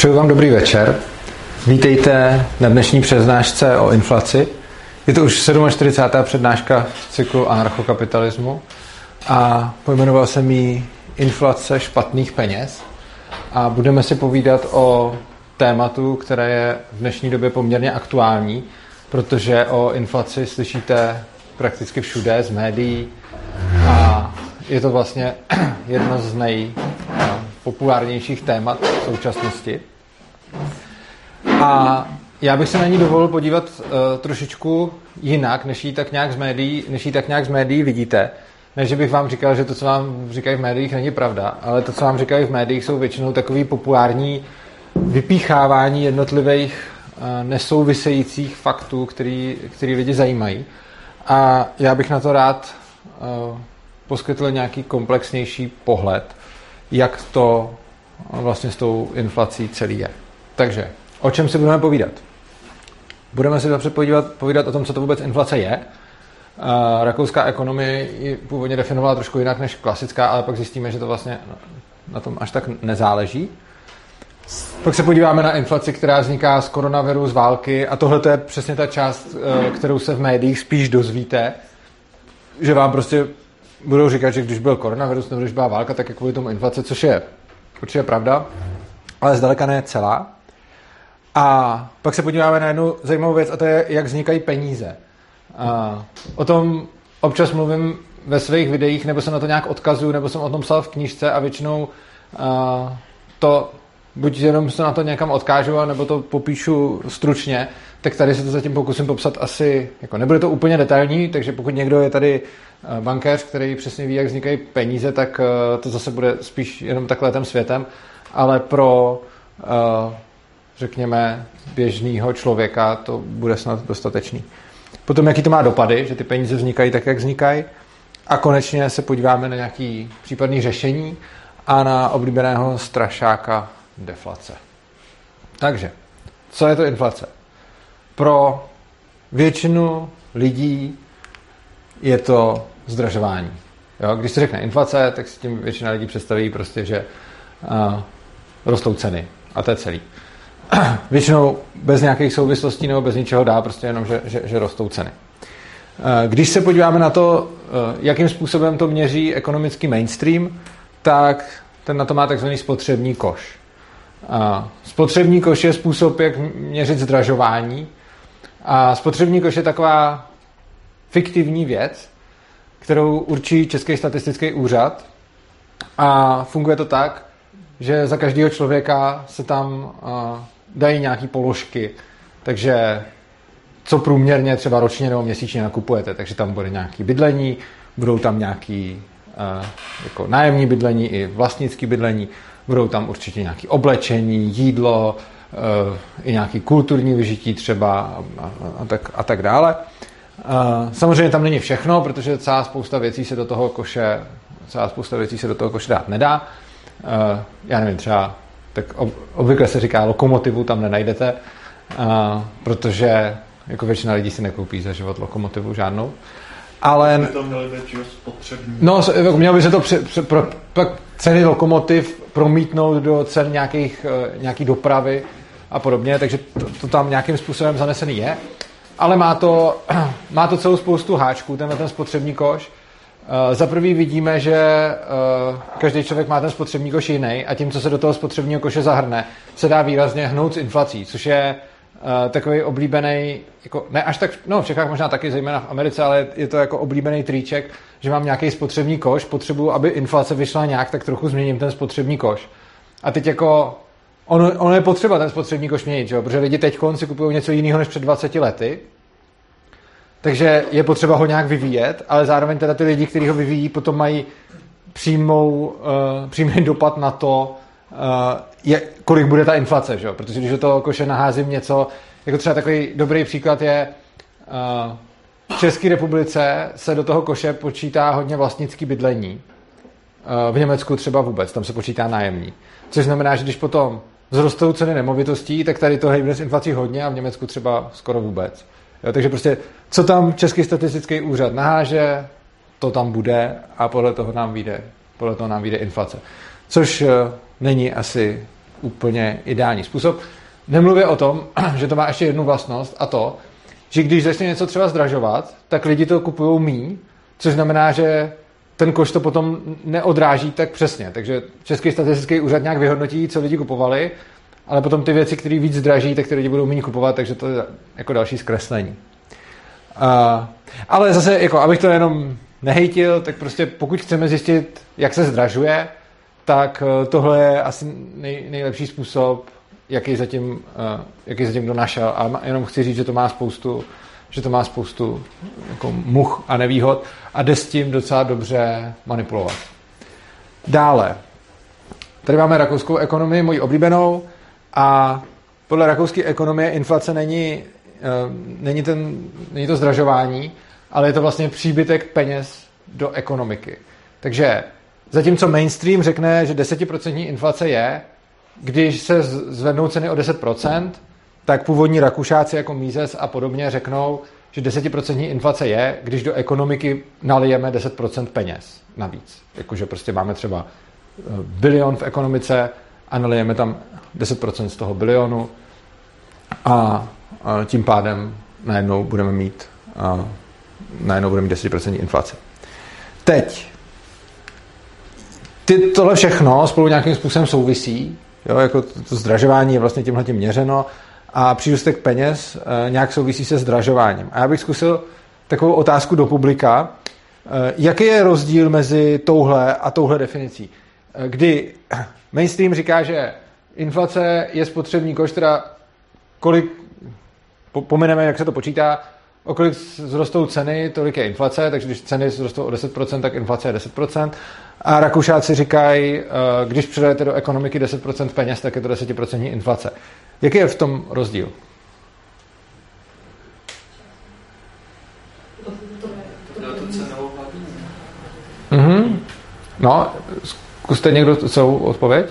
Přeju vám dobrý večer. Vítejte na dnešní přednášce o inflaci. Je to už 47. přednáška v cyklu anarchokapitalismu a pojmenoval jsem ji Inflace špatných peněz a budeme si povídat o tématu, které je v dnešní době poměrně aktuální, protože o inflaci slyšíte prakticky všude z médií a je to vlastně jedno z nejpopulárnějších témat v současnosti. A já bych se na ní dovolil podívat uh, trošičku jinak, než ji tak nějak z médií, než tak nějak z médií vidíte. Ne, že bych vám říkal, že to, co vám říkají v médiích, není pravda, ale to, co vám říkají v médiích, jsou většinou takový populární vypíchávání jednotlivých uh, nesouvisejících faktů, který, který lidi zajímají. A já bych na to rád uh, poskytl nějaký komplexnější pohled, jak to vlastně s tou inflací celý je. Takže, o čem si budeme povídat? Budeme si napřed povídat, povídat o tom, co to vůbec inflace je. Rakouská ekonomie ji původně definovala trošku jinak než klasická, ale pak zjistíme, že to vlastně na tom až tak nezáleží. Pak se podíváme na inflaci, která vzniká z koronaviru, z války a tohle je přesně ta část, e, kterou se v médiích spíš dozvíte, že vám prostě budou říkat, že když byl koronavirus nebo když byla válka, tak je kvůli tomu inflace, což je určitě pravda, ale zdaleka ne celá. A pak se podíváme na jednu zajímavou věc a to je, jak vznikají peníze. A o tom občas mluvím ve svých videích, nebo jsem na to nějak odkazuju, nebo jsem o tom psal v knížce a většinou a, to buď jenom se na to někam odkážu, nebo to popíšu stručně, tak tady se to zatím pokusím popsat asi, jako nebude to úplně detailní, takže pokud někdo je tady bankéř, který přesně ví, jak vznikají peníze, tak to zase bude spíš jenom takhle tím světem, ale pro řekněme, běžného člověka to bude snad dostatečný. Potom, jaký to má dopady, že ty peníze vznikají tak, jak vznikají. A konečně se podíváme na nějaký případný řešení a na oblíbeného strašáka deflace. Takže, co je to inflace? Pro většinu lidí je to zdražování. Jo? Když se řekne inflace, tak si tím většina lidí představí prostě, že uh, rostou ceny. A to je celý. většinou bez nějakých souvislostí nebo bez ničeho dá, prostě jenom, že, že, že rostou ceny. Eh, když se podíváme na to, eh, jakým způsobem to měří ekonomický mainstream, tak ten na to má takzvaný spotřební koš. Eh, spotřební koš je způsob, jak měřit zdražování. A spotřební koš je taková fiktivní věc, kterou určí Český statistický úřad. A funguje to tak, že za každého člověka se tam dají nějaké položky, takže co průměrně třeba ročně nebo měsíčně nakupujete, takže tam bude nějaké bydlení, budou tam nějaký uh, jako nájemní bydlení i vlastnický bydlení, budou tam určitě nějaké oblečení, jídlo, uh, i nějaký kulturní vyžití třeba a, a, a, tak, a tak dále. Uh, samozřejmě tam není všechno, protože celá spousta věcí se do toho koše celá spousta věcí se do toho koše dát nedá. Uh, já nevím, třeba tak obvykle se říká lokomotivu tam nenajdete, a, protože jako většina lidí si nekoupí za život lokomotivu žádnou. Ale... By to mělo být spotřební. No, jako mělo by se to při, při, pro, pak ceny lokomotiv promítnout do cen nějakých, eh, nějaký dopravy a podobně, takže to, to tam nějakým způsobem zanesený je. Ale má to, má to celou spoustu háčků, tenhle ten spotřební koš. Uh, za prvý vidíme, že uh, každý člověk má ten spotřební koš jiný a tím, co se do toho spotřebního koše zahrne, se dá výrazně hnout s inflací, což je uh, takový oblíbený, jako, ne až tak, no v Čechách možná taky, zejména v Americe, ale je to jako oblíbený triček, že mám nějaký spotřební koš, potřebuju, aby inflace vyšla nějak, tak trochu změním ten spotřební koš. A teď jako, ono, ono je potřeba ten spotřební koš měnit, že jo? protože lidi teď si kupují něco jiného než před 20 lety, takže je potřeba ho nějak vyvíjet, ale zároveň teda ty lidi, kteří ho vyvíjí, potom mají přímou, uh, přímý dopad na to, uh, je, kolik bude ta inflace, že? protože když do toho koše naházím něco, jako třeba takový dobrý příklad je, uh, v České republice se do toho koše počítá hodně vlastnický bydlení. V Německu třeba vůbec, tam se počítá nájemní. Což znamená, že když potom vzrostou ceny nemovitostí, tak tady to hejbe s inflací hodně a v Německu třeba skoro vůbec. Jo, takže prostě, co tam Český statistický úřad naháže, to tam bude a podle toho nám vyjde, podle toho nám vyjde inflace. Což uh, není asi úplně ideální způsob. Nemluvě o tom, že to má ještě jednu vlastnost a to, že když začne něco třeba zdražovat, tak lidi to kupují míň, což znamená, že ten koš to potom neodráží tak přesně. Takže Český statistický úřad nějak vyhodnotí, co lidi kupovali, ale potom ty věci, které víc zdraží, tak ty lidi budou méně kupovat, takže to je jako další zkreslení. Uh, ale zase, jako, abych to jenom nehejtil, tak prostě pokud chceme zjistit, jak se zdražuje, tak eh, tohle je asi nej, nejlepší způsob, jaký zatím, uh, jaký zatím kdo našel. A jenom chci říct, že to má spoustu, že to má spoustu jako much a nevýhod a jde s tím docela dobře manipulovat. Dále. Tady máme rakouskou ekonomii, moji oblíbenou, a podle rakouské ekonomie inflace není, uh, není, ten, není to zdražování, ale je to vlastně příbytek peněz do ekonomiky. Takže zatímco mainstream řekne, že 10% inflace je, když se zvednou ceny o 10%, tak původní Rakušáci jako Mízes a podobně řeknou, že 10% inflace je, když do ekonomiky nalijeme 10% peněz navíc. Jakože prostě máme třeba eh, bilion v ekonomice a nalijeme tam 10% z toho bilionu a tím pádem najednou budeme mít najednou budeme mít 10% inflace. Teď, ty, tohle všechno spolu nějakým způsobem souvisí, jo, jako to, to zdražování je vlastně tímhle tím měřeno a přírůstek peněz e, nějak souvisí se zdražováním. A já bych zkusil takovou otázku do publika, e, jaký je rozdíl mezi touhle a touhle definicí, e, kdy mainstream říká, že inflace je spotřební koš, teda kolik, pomineme, jak se to počítá, o kolik zrostou ceny, tolik je inflace, takže když ceny zrostou o 10%, tak inflace je 10%. A Rakušáci říkají, eh, když přidajete do ekonomiky 10% peněz, tak je to 10% inflace. Jaký je v tom rozdíl? Mhm. No, zkuste někdo celou odpověď?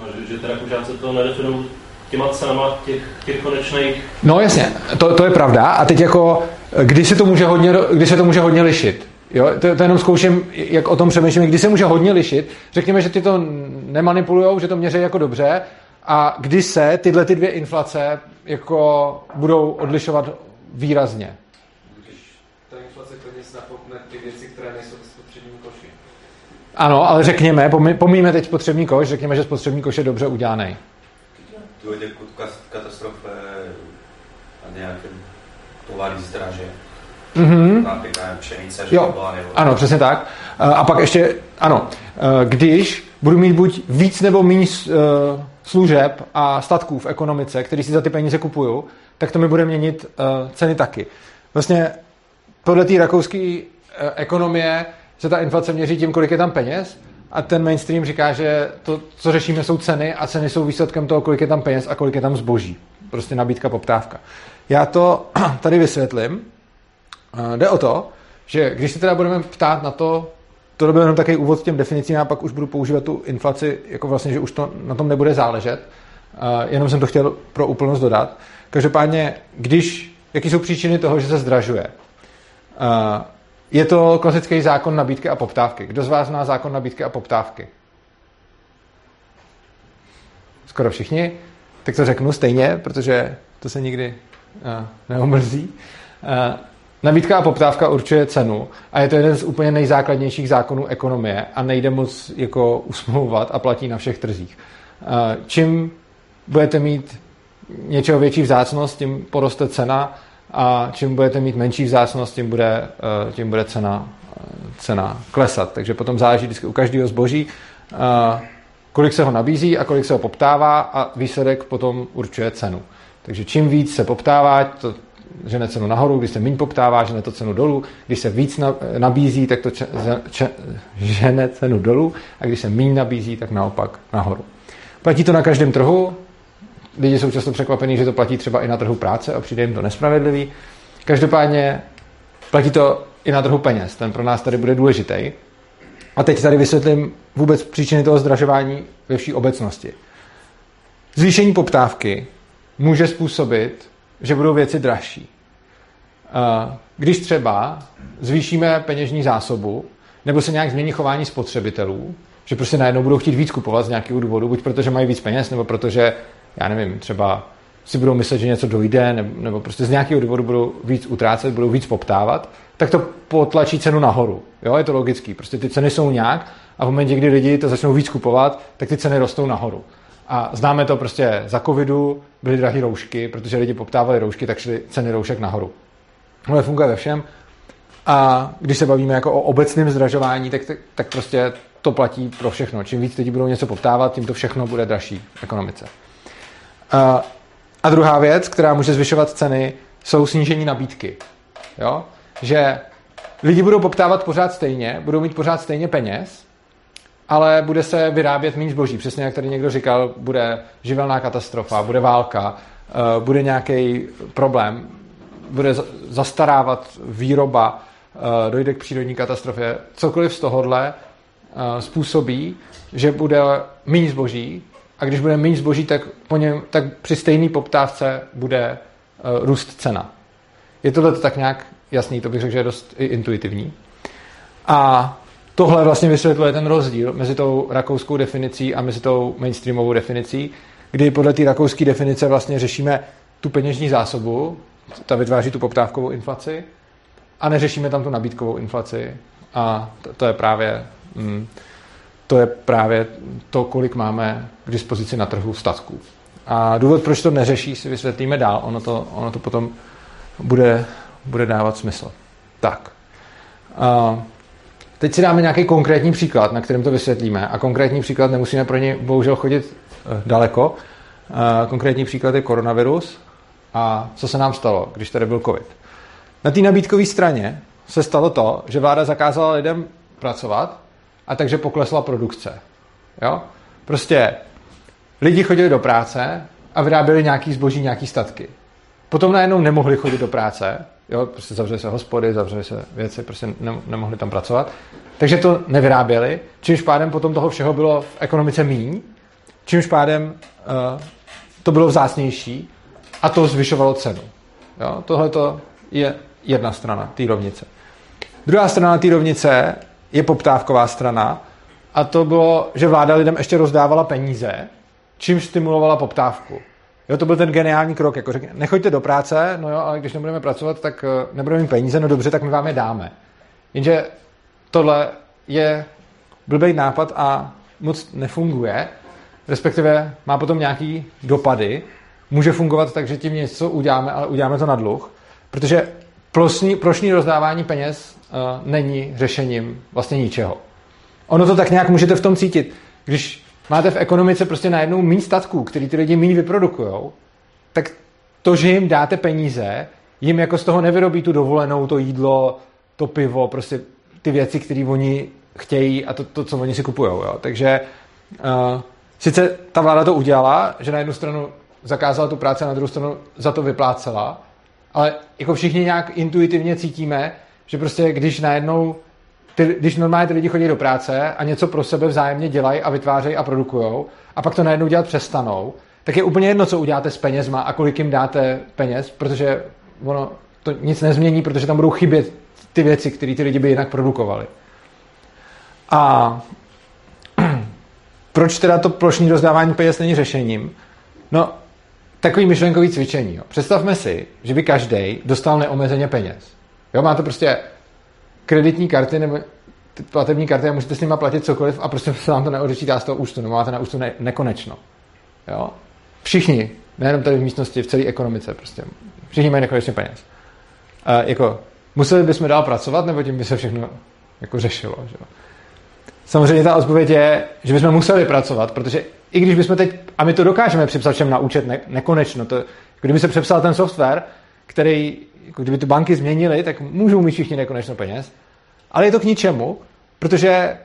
No, že, že teda kužáci to nedefinují těma cenama těch, těch konečných... No jasně, to, to je pravda. A teď jako, kdy se to může hodně, kdy se to může hodně lišit? Jo, to, to jenom zkouším, jak o tom přemýšlím, kdy se může hodně lišit. Řekněme, že ty to nemanipulují, že to měří jako dobře. A kdy se tyhle ty dvě inflace jako budou odlišovat výrazně? Když ta inflace klidně napotne ty věci, které nejsou v spotřebním koši. Ano, ale řekněme, pomíme teď spotřební koš, řekněme, že spotřební koš je dobře udělaný dojde k katastrofe a nějakém tovary zdraže. Mm-hmm. Pšenice, že jo, byla nebo... Ano, přesně tak. A pak ještě, ano, když budu mít buď víc nebo méně služeb a statků v ekonomice, který si za ty peníze kupuju, tak to mi bude měnit ceny taky. Vlastně podle té rakouské ekonomie se ta inflace měří tím, kolik je tam peněz a ten mainstream říká, že to, co řešíme, jsou ceny a ceny jsou výsledkem toho, kolik je tam peněz a kolik je tam zboží. Prostě nabídka, poptávka. Já to tady vysvětlím. Jde o to, že když se teda budeme ptát na to, to byl jenom takový úvod s těm definicím, a pak už budu používat tu inflaci, jako vlastně, že už to na tom nebude záležet. Jenom jsem to chtěl pro úplnost dodat. Každopádně, když, jaký jsou příčiny toho, že se zdražuje? Je to klasický zákon nabídky a poptávky. Kdo z vás zná zákon nabídky a poptávky? Skoro všichni. Tak to řeknu stejně, protože to se nikdy uh, neomrzí. Uh, nabídka a poptávka určuje cenu a je to jeden z úplně nejzákladnějších zákonů ekonomie a nejde moc jako usmlouvat a platí na všech trzích. Uh, čím budete mít něčeho větší vzácnost, tím poroste cena a čím budete mít menší vzácnost, tím bude, eh, tím bude cena, cena klesat. Takže potom záleží vždycky u každého zboží, eh, kolik se ho nabízí a kolik se ho poptává a výsledek potom určuje cenu. Takže čím víc se poptává, to žene cenu nahoru, když se méně poptává, žene to cenu dolů, když se víc nabízí, tak to če, če, žene cenu dolů a když se méně nabízí, tak naopak nahoru. Platí to na každém trhu, lidi jsou často překvapení, že to platí třeba i na trhu práce a přijde jim to nespravedlivý. Každopádně platí to i na trhu peněz, ten pro nás tady bude důležitý. A teď tady vysvětlím vůbec příčiny toho zdražování ve vší obecnosti. Zvýšení poptávky může způsobit, že budou věci dražší. Když třeba zvýšíme peněžní zásobu, nebo se nějak změní chování spotřebitelů, Že prostě najednou budou chtít víc kupovat z nějakého důvodu, buď protože mají víc peněz, nebo protože, já nevím, třeba si budou myslet, že něco dojde, nebo, prostě z nějakého důvodu budou víc utrácet, budou víc poptávat, tak to potlačí cenu nahoru. Jo, je to logický. Prostě ty ceny jsou nějak a v momentě, kdy lidi to začnou víc kupovat, tak ty ceny rostou nahoru. A známe to prostě za covidu, byly drahé roušky, protože lidi poptávali roušky, tak šly ceny roušek nahoru. Tohle funguje ve všem. A když se bavíme jako o obecném zdražování, tak, tak, tak prostě to platí pro všechno. Čím víc lidi budou něco poptávat, tím to všechno bude dražší v ekonomice. A, a druhá věc, která může zvyšovat ceny, jsou snížení nabídky. Jo? Že lidi budou poptávat pořád stejně, budou mít pořád stejně peněz, ale bude se vyrábět méně zboží. Přesně jak tady někdo říkal, bude živelná katastrofa, bude válka, eh, bude nějaký problém, bude zastarávat výroba, eh, dojde k přírodní katastrofě. Cokoliv z tohohle eh, způsobí, že bude méně zboží a když bude méně zboží, tak, po něm, tak při stejné poptávce bude růst cena. Je tohle tak nějak jasný, to bych řekl, že je dost intuitivní. A tohle vlastně vysvětluje ten rozdíl mezi tou rakouskou definicí a mezi tou mainstreamovou definicí, kdy podle té rakouské definice vlastně řešíme tu peněžní zásobu, ta vytváří tu poptávkovou inflaci, a neřešíme tam tu nabídkovou inflaci. A to, to je právě mm, to je právě to, kolik máme k dispozici na trhu statků. A důvod, proč to neřeší, si vysvětlíme dál. Ono to, ono to potom bude, bude dávat smysl. Tak. Uh, Teď si dáme nějaký konkrétní příklad, na kterém to vysvětlíme. A konkrétní příklad nemusíme pro ně bohužel chodit eh, daleko. Eh, konkrétní příklad je koronavirus a co se nám stalo, když tady byl covid. Na té nabídkové straně se stalo to, že vláda zakázala lidem pracovat a takže poklesla produkce. Jo? Prostě lidi chodili do práce a vyráběli nějaký zboží, nějaký statky. Potom najednou nemohli chodit do práce, Jo, prostě zavřeli se hospody, zavřeli se věci, prostě nemohli tam pracovat. Takže to nevyráběli, čímž pádem potom toho všeho bylo v ekonomice míň, čímž pádem uh, to bylo vzácnější a to zvyšovalo cenu. Tohle je jedna strana té rovnice. Druhá strana té rovnice je poptávková strana a to bylo, že vláda lidem ještě rozdávala peníze, čím stimulovala poptávku. Jo, to byl ten geniální krok, jako řekne, nechoďte do práce, no jo, ale když nebudeme pracovat, tak eh, nebudeme mít peníze, no dobře, tak my vám je dáme. Jenže tohle je blbý nápad a moc nefunguje, respektive má potom nějaký dopady, může fungovat tak, že tím něco uděláme, ale uděláme to na dluh, protože plošní, plošní rozdávání peněz uh, není řešením vlastně ničeho. Ono to tak nějak můžete v tom cítit. Když máte v ekonomice prostě najednou méně statků, který ty lidi méně vyprodukujou, tak to, že jim dáte peníze, jim jako z toho nevyrobí tu dovolenou, to jídlo, to pivo, prostě ty věci, které oni chtějí a to, to co oni si kupují. Takže uh, sice ta vláda to udělala, že na jednu stranu zakázala tu práci a na druhou stranu za to vyplácela, ale jako všichni nějak intuitivně cítíme, že prostě když najednou ty, když normálně ty lidi chodí do práce a něco pro sebe vzájemně dělají a vytvářejí a produkují a pak to najednou dělat přestanou, tak je úplně jedno, co uděláte s penězma a kolik jim dáte peněz, protože ono to nic nezmění, protože tam budou chybět ty věci, které ty lidi by jinak produkovali. A proč teda to plošní rozdávání peněz není řešením? No, takový myšlenkový cvičení. Jo. Představme si, že by každý dostal neomezeně peněz. Jo, máte prostě kreditní karty nebo platební karty a můžete s nimi platit cokoliv a prostě se vám to neodečítá z toho účtu, no máte na účtu ne- nekonečno. Jo? Všichni, nejenom tady v místnosti, v celé ekonomice prostě. Všichni mají nekonečně peněz. A jako, museli bychom dál pracovat, nebo tím by se všechno jako řešilo. Že? Samozřejmě ta odpověď je, že bychom museli pracovat, protože i když bychom teď, a my to dokážeme připsat všem na účet ne, nekonečno, to, kdyby se přepsal ten software, který jako kdyby ty banky změnily, tak můžou mít všichni nekonečno peněz, ale je to k ničemu, protože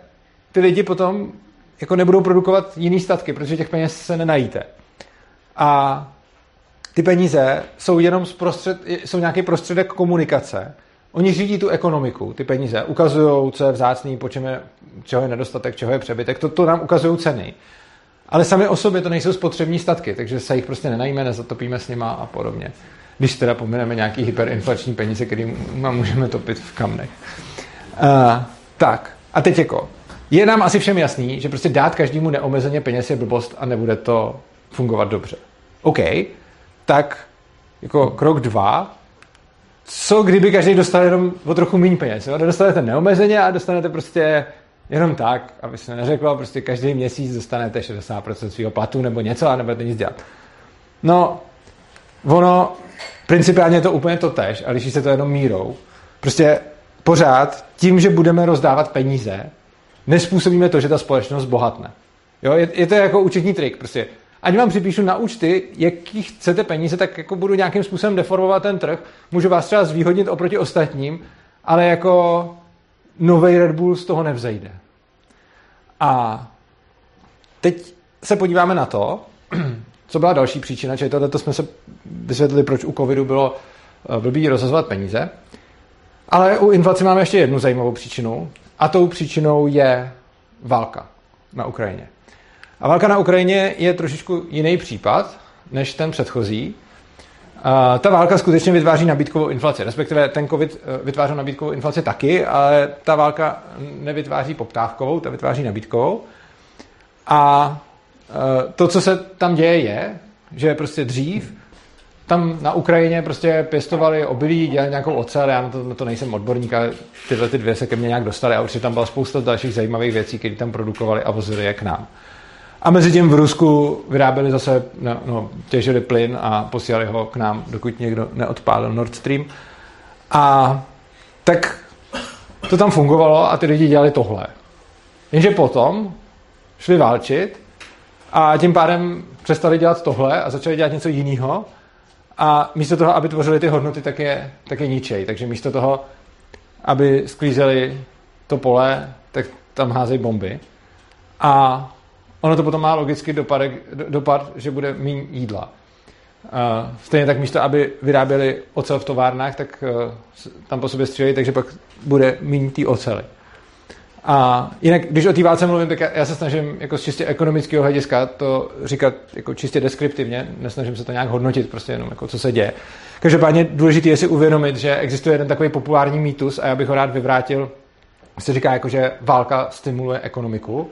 ty lidi potom jako nebudou produkovat jiný statky, protože těch peněz se nenajíte. A ty peníze jsou jenom zprostřed, jsou nějaký prostředek komunikace. Oni řídí tu ekonomiku, ty peníze. Ukazují, co je vzácný, po čem je, čeho je nedostatek, čeho je přebytek. To, to nám ukazují ceny. Ale sami o sobě to nejsou spotřební statky, takže se jich prostě nenajíme, nezatopíme s nima a podobně když teda pomeneme nějaký hyperinflační peníze, který můžeme topit v kamnech. Uh, tak, a teď jako, je nám asi všem jasný, že prostě dát každému neomezeně peněz je blbost a nebude to fungovat dobře. OK, tak jako krok dva, co kdyby každý dostal jenom o trochu méně peněz. Jo? Dostanete neomezeně a dostanete prostě jenom tak, aby se neřeklo, prostě každý měsíc dostanete 60% svého platu nebo něco a nebudete nic dělat. No, ono, principiálně je to úplně to tež, a liší se to jenom mírou. Prostě pořád tím, že budeme rozdávat peníze, nespůsobíme to, že ta společnost bohatne. Jo, je, je to jako účetní trik. Prostě ať vám připíšu na účty, jaký chcete peníze, tak jako budu nějakým způsobem deformovat ten trh. Můžu vás třeba zvýhodnit oproti ostatním, ale jako nový Red Bull z toho nevzejde. A teď se podíváme na to, co byla další příčina, čili tohle jsme se vysvětlili, proč u covidu bylo eh, blbý rozhazovat peníze. Ale u inflace máme ještě jednu zajímavou příčinu a tou příčinou je válka na Ukrajině. A válka na Ukrajině je trošičku jiný případ než ten předchozí. Ta válka skutečně vytváří nabídkovou inflaci, respektive ten COVID eh, vytváří nabídkovou inflaci taky, ale ta válka nevytváří poptávkovou, ta vytváří nabídkovou. A eh, to, co se tam děje, je, že prostě dřív tam na Ukrajině prostě pěstovali obilí, dělali nějakou ocel, já na to, na to nejsem odborník, ale tyhle ty dvě se ke mně nějak dostaly a určitě tam byla spousta dalších zajímavých věcí, které tam produkovali a vozili je k nám. A mezi tím v Rusku vyráběli zase, no, no, těžili plyn a posílali ho k nám, dokud někdo neodpálil Nord Stream. A tak to tam fungovalo a ty lidi dělali tohle. Jenže potom šli válčit a tím pádem přestali dělat tohle a začali dělat něco jiného a místo toho, aby tvořili ty hodnoty, tak je, tak je ničej. Takže místo toho, aby sklízeli to pole, tak tam házejí bomby. A ono to potom má logicky dopad, dopad že bude méně jídla. Uh, stejně tak místo, aby vyráběli ocel v továrnách, tak uh, tam po sobě střílejí, takže pak bude méně té ocely. A jinak, když o té válce mluvím, tak já se snažím jako z čistě ekonomického hlediska to říkat jako čistě deskriptivně, nesnažím se to nějak hodnotit, prostě jenom jako co se děje. Každopádně důležité je si uvědomit, že existuje jeden takový populární mýtus a já bych ho rád vyvrátil, se říká jako, že válka stimuluje ekonomiku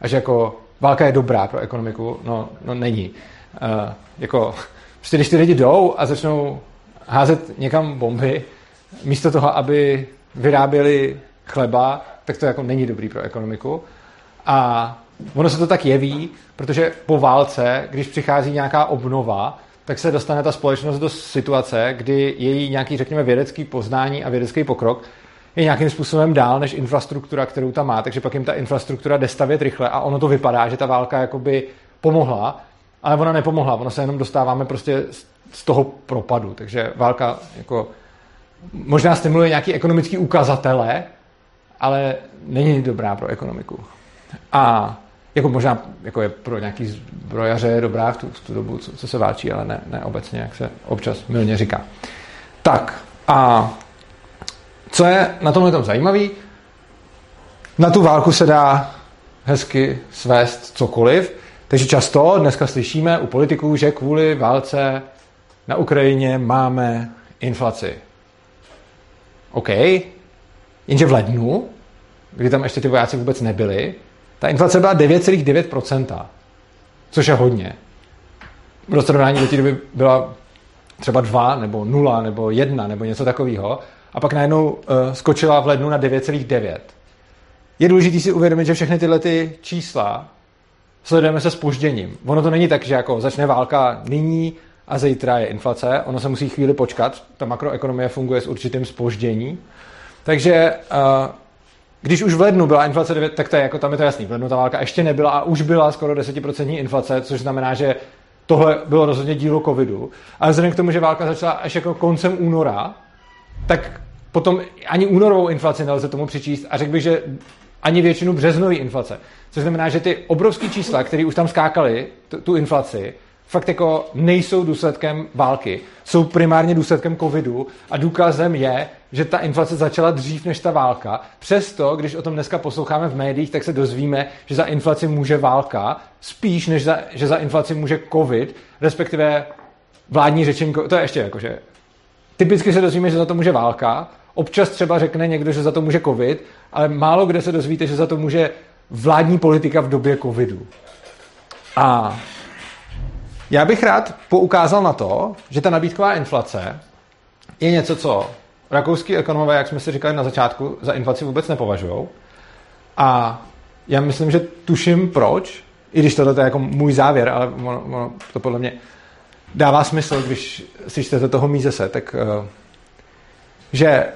a že jako válka je dobrá pro ekonomiku, no, no není. Uh, jako, prostě když ty lidi jdou a začnou házet někam bomby, místo toho, aby vyráběli chleba, tak to jako není dobrý pro ekonomiku. A ono se to tak jeví, protože po válce, když přichází nějaká obnova, tak se dostane ta společnost do situace, kdy její nějaký, řekněme, vědecký poznání a vědecký pokrok je nějakým způsobem dál než infrastruktura, kterou tam má, takže pak jim ta infrastruktura jde stavět rychle a ono to vypadá, že ta válka jakoby pomohla, ale ona nepomohla, ono se jenom dostáváme prostě z toho propadu, takže válka jako možná stimuluje nějaký ekonomický ukazatele, ale není dobrá pro ekonomiku. A jako možná jako je pro nějaký zbrojaře dobrá v tu, v tu dobu, co, co se válčí, ale ne, ne obecně, jak se občas milně říká. Tak a co je na tomhle tom zajímavý? Na tu válku se dá hezky svést cokoliv, takže často dneska slyšíme u politiků, že kvůli válce na Ukrajině máme inflaci. OK, jenže v lednu, kdy tam ještě ty vojáci vůbec nebyli, ta inflace byla 9,9%, což je hodně. V do té doby byla třeba 2 nebo 0 nebo 1 nebo něco takového a pak najednou uh, skočila v lednu na 9,9. Je důležité si uvědomit, že všechny tyhle ty čísla sledujeme se spožděním. Ono to není tak, že jako začne válka nyní a zítra je inflace, ono se musí chvíli počkat, ta makroekonomie funguje s určitým spožděním. Takže uh, když už v lednu byla inflace 9, tak to je jako tam je to jasný. V lednu ta válka ještě nebyla a už byla skoro 10% inflace, což znamená, že tohle bylo rozhodně dílo covidu. Ale vzhledem k tomu, že válka začala až jako koncem února, tak potom ani únorovou inflaci nelze tomu přičíst a řekl bych, že ani většinu březnové inflace. Což znamená, že ty obrovské čísla, které už tam skákaly, tu, tu inflaci, fakt jako nejsou důsledkem války. Jsou primárně důsledkem covidu a důkazem je, že ta inflace začala dřív než ta válka. Přesto, když o tom dneska posloucháme v médiích, tak se dozvíme, že za inflaci může válka, spíš než za, že za inflaci může covid, respektive vládní řečení, to je ještě jakože typicky se dozvíme, že za to může válka, občas třeba řekne někdo, že za to může covid, ale málo kde se dozvíte, že za to může vládní politika v době covidu. A já bych rád poukázal na to, že ta nabídková inflace je něco, co rakouský ekonomové, jak jsme si říkali na začátku, za inflaci vůbec nepovažují. A já myslím, že tuším proč, i když tohle je jako můj závěr, ale ono, ono to podle mě dává smysl, když si čtete toho mízese, tak uh, že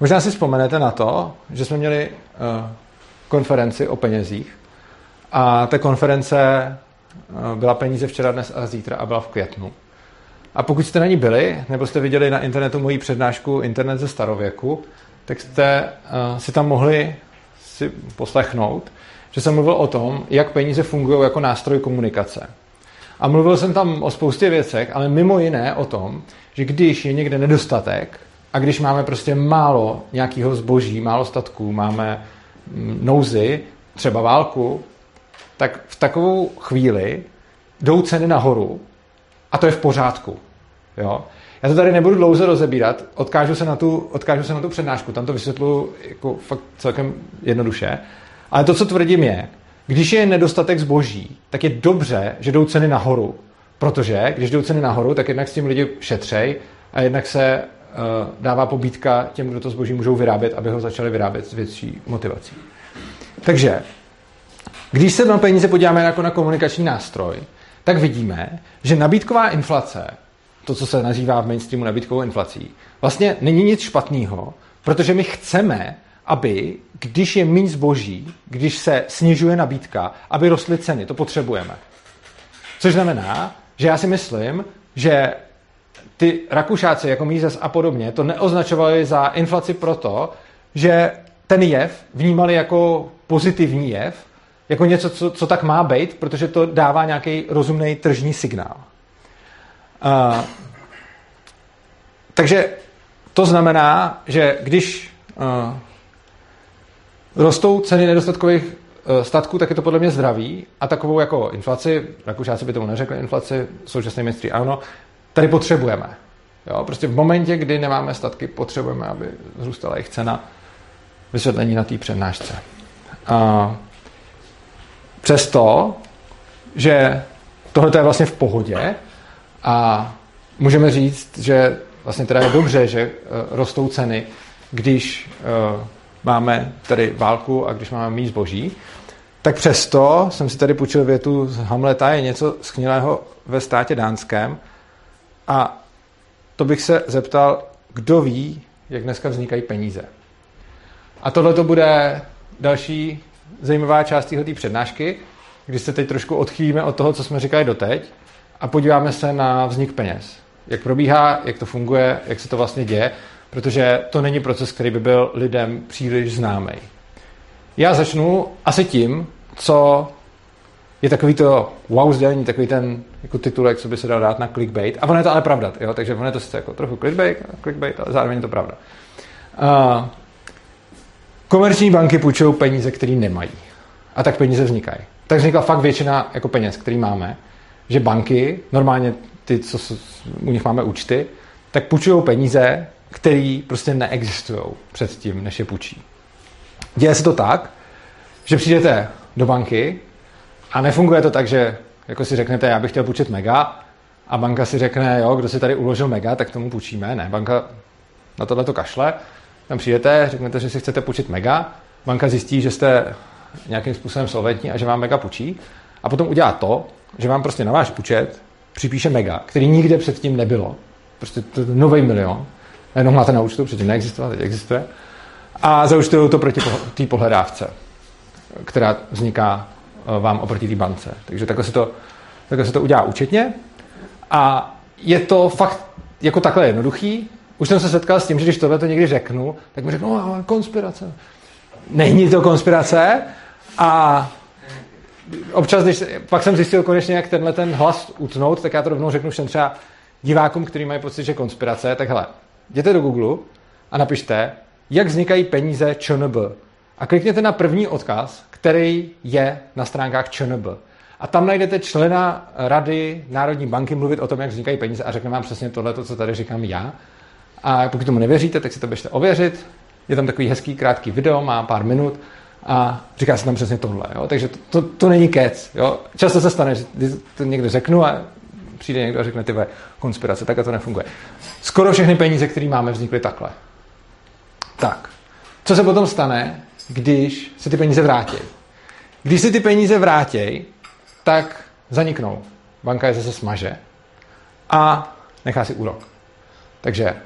možná si vzpomenete na to, že jsme měli uh, konferenci o penězích a ta konference uh, byla peníze včera, dnes a zítra a byla v květnu. A pokud jste na ní byli, nebo jste viděli na internetu moji přednášku Internet ze starověku, tak jste si tam mohli si poslechnout, že jsem mluvil o tom, jak peníze fungují jako nástroj komunikace. A mluvil jsem tam o spoustě věcech, ale mimo jiné o tom, že když je někde nedostatek a když máme prostě málo nějakého zboží, málo statků, máme mm, nouzy, třeba válku, tak v takovou chvíli jdou ceny nahoru a to je v pořádku. Jo? Já to tady nebudu dlouze rozebírat, odkážu se na tu, odkážu se na tu přednášku, tam to vysvětluji jako fakt celkem jednoduše. Ale to, co tvrdím je, když je nedostatek zboží, tak je dobře, že jdou ceny nahoru. Protože když jdou ceny nahoru, tak jednak s tím lidi šetřej a jednak se uh, dává pobídka těm, kdo to zboží můžou vyrábět, aby ho začali vyrábět s větší motivací. Takže, když se na peníze podíváme jako na komunikační nástroj, tak vidíme, že nabídková inflace, to, co se nazývá v mainstreamu nabídkovou inflací, vlastně není nic špatného, protože my chceme, aby, když je méně zboží, když se snižuje nabídka, aby rostly ceny. To potřebujeme. Což znamená, že já si myslím, že ty Rakušáci jako Mízes a podobně to neoznačovali za inflaci proto, že ten jev vnímali jako pozitivní jev, jako něco, co, co tak má být, protože to dává nějaký rozumný tržní signál. Uh, takže to znamená, že když uh, rostou ceny nedostatkových uh, statků, tak je to podle mě zdravý a takovou jako inflaci, Rakušáci by tomu neřekli inflaci, současné ministry ano, tady potřebujeme. Jo, prostě v momentě, kdy nemáme statky, potřebujeme, aby zrůstala jejich cena. Vysvětlení na té přednášce. Uh, Přesto, že tohle je vlastně v pohodě a můžeme říct, že vlastně teda je dobře, že uh, rostou ceny, když uh, máme tady válku a když máme mít zboží, tak přesto jsem si tady půjčil větu z Hamleta, je něco schnilého ve státě dánském a to bych se zeptal, kdo ví, jak dneska vznikají peníze. A tohle to bude další zajímavá část této přednášky, kdy se teď trošku odchýlíme od toho, co jsme říkali doteď a podíváme se na vznik peněz. Jak probíhá, jak to funguje, jak se to vlastně děje, protože to není proces, který by byl lidem příliš známý. Já začnu asi tím, co je takový to wow sdělení, takový ten jako titulek, co by se dal dát na clickbait. A ono je to ale pravda, jo? takže ono je to sice jako trochu clickbait, clickbait, ale zároveň je to pravda. Uh, Komerční banky půjčují peníze, které nemají. A tak peníze vznikají. Tak vznikla fakt většina jako peněz, který máme, že banky, normálně ty, co u nich máme účty, tak půjčují peníze, které prostě neexistují předtím, než je půjčí. Děje se to tak, že přijdete do banky a nefunguje to tak, že jako si řeknete, já bych chtěl půjčit mega a banka si řekne, jo, kdo si tady uložil mega, tak tomu půjčíme. Ne, banka na tohle to kašle tam přijdete, řeknete, že si chcete půjčit mega, banka zjistí, že jste nějakým způsobem solventní a že vám mega půjčí a potom udělá to, že vám prostě na váš účet připíše mega, který nikde předtím nebylo. Prostě to je nový milion. Jenom máte na účtu, předtím neexistoval, teď existuje. A zaučtují to proti té pohledávce, která vzniká eh, vám oproti té bance. Takže takhle se, to, takhle se to udělá účetně. A je to fakt jako takhle jednoduchý, už jsem se setkal s tím, že když tohle to někdy řeknu, tak mi řeknou, no, konspirace. Není to konspirace a občas, když, pak jsem zjistil konečně, jak tenhle ten hlas utnout, tak já to rovnou řeknu všem třeba divákům, kteří mají pocit, že konspirace, tak hele, jděte do Google a napište, jak vznikají peníze ČNB. A klikněte na první odkaz, který je na stránkách ČNB. A tam najdete člena Rady Národní banky mluvit o tom, jak vznikají peníze a řekne vám přesně tohle, co tady říkám já. A pokud tomu nevěříte, tak si to běžte ověřit. Je tam takový hezký, krátký video, má pár minut A říká se tam přesně tohle. Jo? Takže to, to, to, není kec. Jo? Často se stane, že to někdo řeknu a přijde někdo a řekne, ty konspirace, tak to nefunguje. Skoro všechny peníze, které máme, vznikly takhle. Tak. Co se potom stane, když se ty peníze vrátí? Když se ty peníze vrátí, tak zaniknou. Banka je zase smaže a nechá si úrok. Takže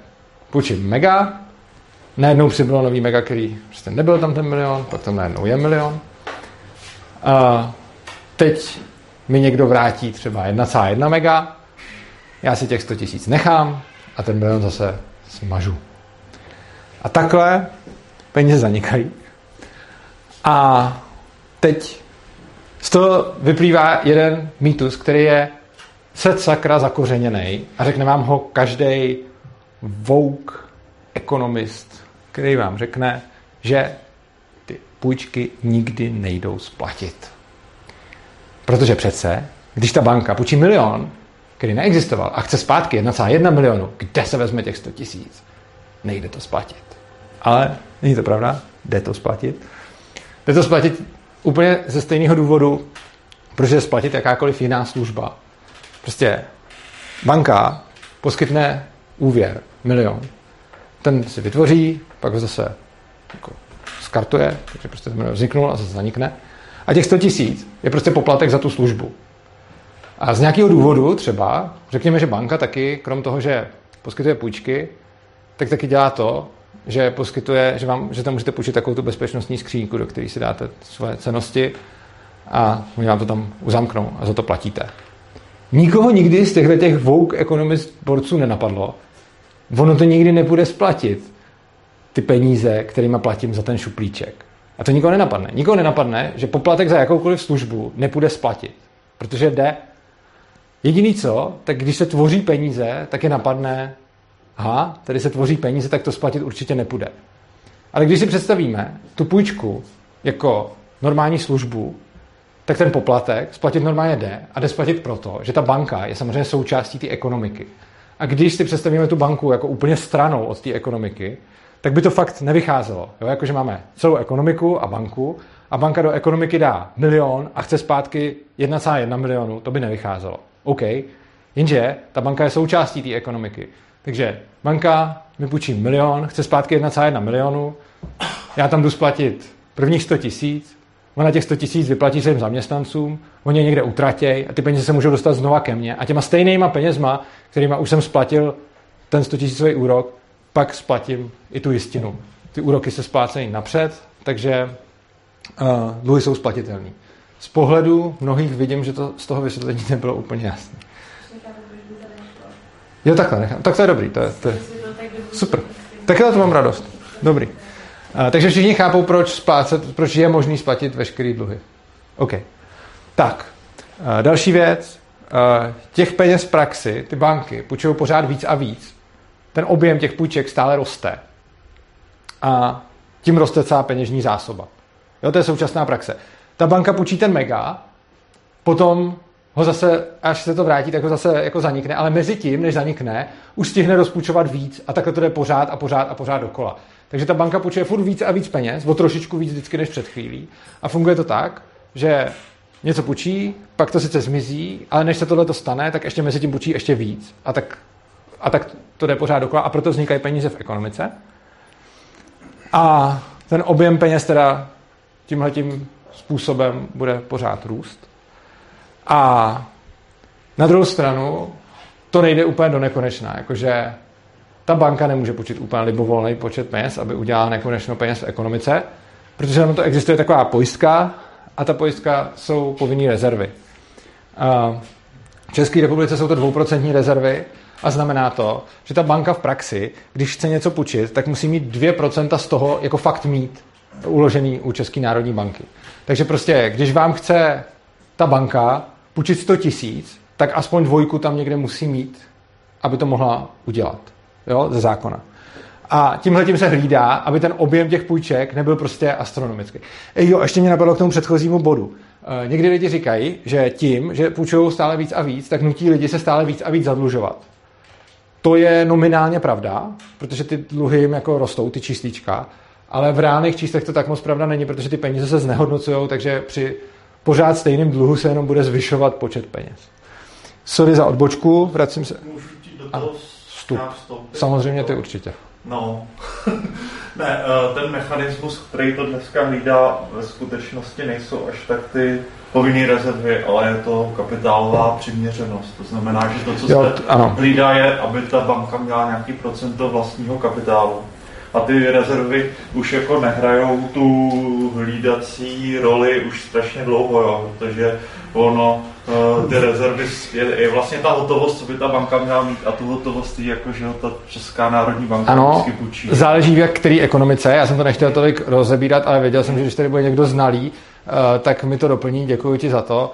půjčím mega, najednou přibylo nový mega, který prostě nebyl tam ten milion, pak tam najednou je milion. A teď mi někdo vrátí třeba 1,1 mega, já si těch 100 tisíc nechám a ten milion zase smažu. A takhle peníze zanikají. A teď z toho vyplývá jeden mýtus, který je set sakra zakořeněný a řekne vám ho každý vouk ekonomist, který vám řekne, že ty půjčky nikdy nejdou splatit. Protože přece, když ta banka půjčí milion, který neexistoval a chce zpátky 1,1 milionu, kde se vezme těch 100 tisíc? Nejde to splatit. Ale není to pravda, jde to splatit. Jde to splatit úplně ze stejného důvodu, protože splatit jakákoliv jiná služba. Prostě banka poskytne úvěr, milion. Ten si vytvoří, pak ho zase jako skartuje, takže prostě ten milion vzniknul a zase zanikne. A těch 100 tisíc je prostě poplatek za tu službu. A z nějakého důvodu třeba, řekněme, že banka taky, krom toho, že poskytuje půjčky, tak taky dělá to, že poskytuje, že, vám, že tam můžete půjčit takovou tu bezpečnostní skřínku, do které si dáte svoje cenosti a oni vám to tam uzamknou a za to platíte. Nikoho nikdy z těchto těch vouk ekonomist borců nenapadlo. Ono to nikdy nebude splatit, ty peníze, kterými platím za ten šuplíček. A to nikoho nenapadne. Nikoho nenapadne, že poplatek za jakoukoliv službu nepůjde splatit. Protože jde. Jediný co, tak když se tvoří peníze, tak je napadne, aha, tady se tvoří peníze, tak to splatit určitě nepůjde. Ale když si představíme tu půjčku jako normální službu, tak ten poplatek splatit normálně jde. A jde splatit proto, že ta banka je samozřejmě součástí té ekonomiky. A když si představíme tu banku jako úplně stranou od té ekonomiky, tak by to fakt nevycházelo. Jo? Jakože máme celou ekonomiku a banku a banka do ekonomiky dá milion a chce zpátky 1,1 milionu, to by nevycházelo. OK, jenže ta banka je součástí té ekonomiky. Takže banka mi půjčí milion, chce zpátky 1,1 milionu, já tam jdu splatit prvních 100 tisíc, ona těch 100 tisíc vyplatí svým zaměstnancům, oni je někde utratějí a ty peníze se můžou dostat znova ke mně a těma stejnýma penězma, kterýma už jsem splatil ten 100 tisícový úrok, pak splatím i tu jistinu. Ty úroky se splácejí napřed, takže uh, dluhy jsou splatitelné. Z pohledu mnohých vidím, že to z toho vysvětlení nebylo úplně jasné. Jo, takhle nechám. Tak to je dobrý, to je, to je super. Tak to mám radost. Dobrý. Uh, takže všichni chápou, proč, splácet, proč je možný splatit veškerý dluhy. OK. Tak, uh, další věc. Uh, těch peněz v praxi, ty banky, půjčují pořád víc a víc. Ten objem těch půjček stále roste. A tím roste celá peněžní zásoba. Jo, to je současná praxe. Ta banka půjčí ten mega, potom ho zase, až se to vrátí, tak ho zase jako zanikne, ale mezi tím, než zanikne, už stihne rozpůjčovat víc a takhle to jde pořád a pořád a pořád dokola. Takže ta banka půjčuje furt víc a víc peněz, o trošičku víc vždycky než před chvílí. A funguje to tak, že něco půjčí, pak to sice zmizí, ale než se tohle to stane, tak ještě mezi tím půjčí ještě víc. A tak, a tak to jde pořád dokola a proto vznikají peníze v ekonomice. A ten objem peněz teda tímhletím způsobem bude pořád růst. A na druhou stranu to nejde úplně do nekonečna, jakože ta banka nemůže počít úplně libovolný počet peněz, aby udělala nekonečno peněz v ekonomice, protože tam to existuje taková pojistka a ta pojistka jsou povinné rezervy. V České republice jsou to dvouprocentní rezervy a znamená to, že ta banka v praxi, když chce něco půjčit, tak musí mít 2% z toho jako fakt mít uložený u České národní banky. Takže prostě, když vám chce ta banka půjčit 100 tisíc, tak aspoň dvojku tam někde musí mít, aby to mohla udělat. Jo, ze zákona. A tímhle tím se hlídá, aby ten objem těch půjček nebyl prostě astronomický. E jo, ještě mě napadlo k tomu předchozímu bodu. E, někdy lidi říkají, že tím, že půjčují stále víc a víc, tak nutí lidi se stále víc a víc zadlužovat. To je nominálně pravda, protože ty dluhy jim jako rostou, ty číslička, ale v reálných číslech to tak moc pravda není, protože ty peníze se znehodnocují, takže při pořád stejným dluhu se jenom bude zvyšovat počet peněz. Sorry za odbočku, vracím se. Můžu ti do toho vstup. Samozřejmě ty určitě. No, ne, eh, ten mechanismus, který to dneska hlídá, ve skutečnosti nejsou až tak ty povinné rezervy, ale je to kapitálová přiměřenost. To znamená, že to, co Jo, se ano. hlídá, je, aby ta banka měla nějaký procento vlastního kapitálu. A ty rezervy už jako nehrajou tu hlídací roli už strašně dlouho, jo, protože ono, eh, ty rezervy, je, je vlastně ta hotovost, co by ta banka měla mít a tu hotovost jí jako, že jo, ta Česká národní banka Ano, půjčí. záleží v jak který ekonomice. Já jsem to nechtěl tolik rozebírat, ale věděl jsem, že když tady bude někdo znalý, tak mi to doplní. Děkuji ti za to.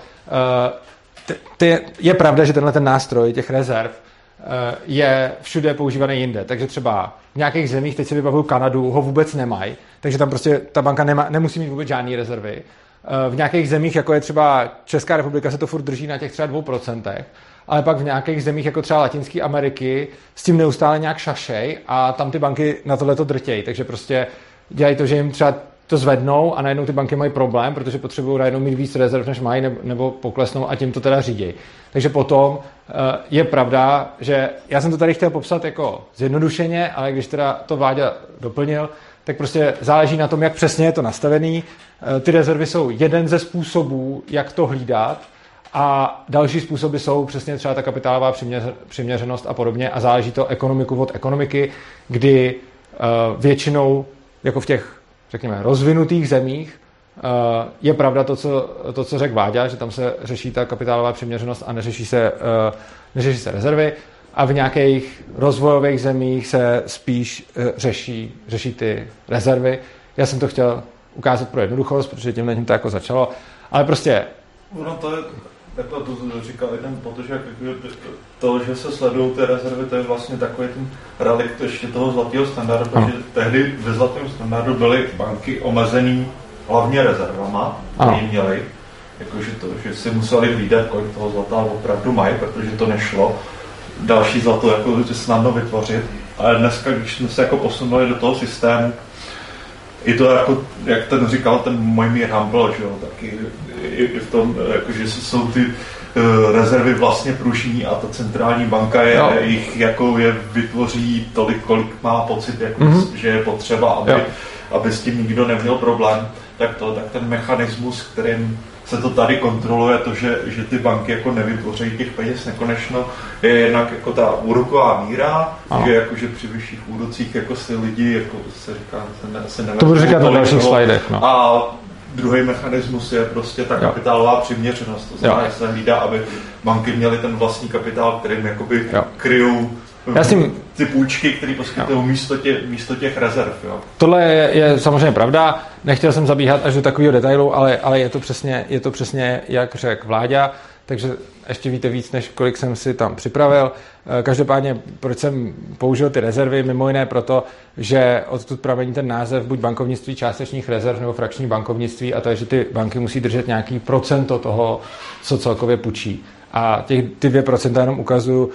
Eh, je pravda, že tenhle ten nástroj těch rezerv eh, je všude používaný jinde. Takže třeba v nějakých zemích, teď si vybavuju Kanadu, ho vůbec nemají, takže tam prostě ta banka nemá, nemusí mít vůbec žádné rezervy. Eh, V nějakých zemích, jako je třeba Česká republika, se to furt drží na těch třeba 2%, ale pak v nějakých zemích, jako třeba Latinské Ameriky, s tím neustále nějak šašej a tam ty banky na tohle to drtějí. Takže prostě dělají to, že jim třeba to zvednou a najednou ty banky mají problém, protože potřebují najednou mít víc rezerv, než mají, nebo, poklesnou a tím to teda řídí. Takže potom eh, je pravda, že já jsem to tady chtěl popsat jako zjednodušeně, ale když teda to Váďa doplnil, tak prostě záleží na tom, jak přesně je to nastavený. Eh, Ty rezervy jsou jeden ze způsobů, jak to hlídat a další způsoby jsou přesně třeba ta kapitálová přiměř- přiměřenost a podobně a záleží to ekonomiku od ekonomiky, kdy eh, většinou, jako v těch, řekněme, rozvinutých zemích, eh, je pravda to co, to, co řekl Váďa, že tam se řeší ta kapitálová přiměřenost a neřeší se, eh, neřeší se rezervy a v nějakých rozvojových zemích se spíš eh, řeší, řeší ty rezervy. Já jsem to chtěl ukázat pro jednoduchost, protože tímhle tím to jako začalo, ale prostě No to je, jako to říkal jeden protože jako to, že se sledují ty rezervy, to je vlastně takový ten relikt ještě toho zlatého standardu, Ano. protože tehdy ve zlatém standardu byly banky omezený hlavně rezervama, které měly, jakože to, že si museli hlídat, kolik toho zlata opravdu mají, protože to nešlo další zlato jako snadno vytvořit. Ale dneska, když jsme se jako posunuli do toho systému, i to jako, jak ten říkal ten Mojmír Hampel, že jo, taky i, i v tom, jako, že jsou ty eh, rezervy vlastně pružní a ta centrální banka je, Jo. jich jako je vytvoří tolik, kolik má pocit, jako, Mhm. mm-hmm. že je potřeba, aby, Jo. aby s tím nikdo neměl problém, tak to, tak ten mechanismus, kterým se to tady kontroluje, to, že, že ty banky jako nevytvoří těch peněz nekonečno, je jednak jako ta úroková míra, Ano. že jako, že při vyšších úrocích jako si lidi, jako se říká, se, ne, se to budu říkat na dalších toho. slajdech. No. A druhý mechanismus je prostě ta Jo. kapitálová přiměřenost. To znamená, Jo. že se hlídá, aby banky měly ten vlastní kapitál, kterým jakoby Jo. kryjou Já s tím- ty půjčky, které poskytují místo, tě, místo těch rezerv. Jo. Tohle je, je samozřejmě pravda. Nechtěl jsem zabíhat až do takového detailu, ale, ale je, to přesně, je to přesně, jak řekl Vláďa, takže ještě víte víc, než kolik jsem si tam připravil. Eh, Každopádně, proč jsem použil ty rezervy? Mimo jiné proto, že odtud pramení ten název buď bankovnictví částečných rezerv nebo frakční bankovnictví a to je, že ty banky musí držet nějaký procento toho, co celkově půjčí. A těch, ty 2% jenom ukazuju,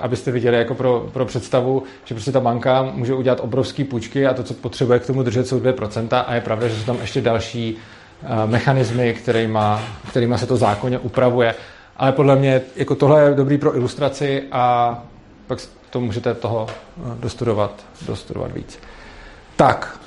abyste viděli jako pro, pro představu, že prostě ta banka může udělat obrovský půjčky a to, co potřebuje k tomu držet, jsou 2% a je pravda, že jsou tam ještě další eh, mechanismy, kterýma, kterýma se to zákonně upravuje. Ale podle mě jako tohle je dobrý pro ilustraci a pak to můžete toho eh, dostudovat, dostudovat víc. Tak,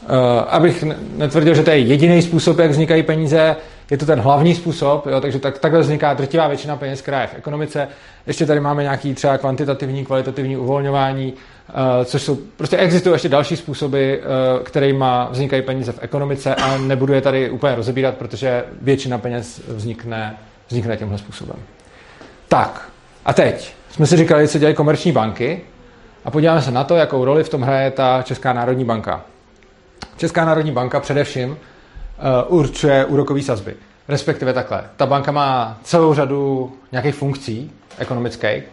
abych ne- netvrdil, že to je jediný způsob, jak vznikají peníze, je to ten hlavní způsob, jo, takže tak, takhle vzniká drtivá většina peněz, která je v ekonomice. Ještě tady máme nějaký třeba kvantitativní, kvalitativní uvolňování, uh, což jsou, prostě existují ještě další způsoby, uh, kterými vznikají peníze v ekonomice a nebudu je tady úplně rozebírat, protože většina peněz vznikne, vznikne tímhle způsobem. Tak, a teď jsme si říkali, co dělají komerční banky a podíváme se na to, jakou roli v tom hraje ta Česká národní banka. Česká národní banka především určuje úrokové sazby. Respektive takhle. Ta banka má celou řadu nějakých funkcí ekonomických,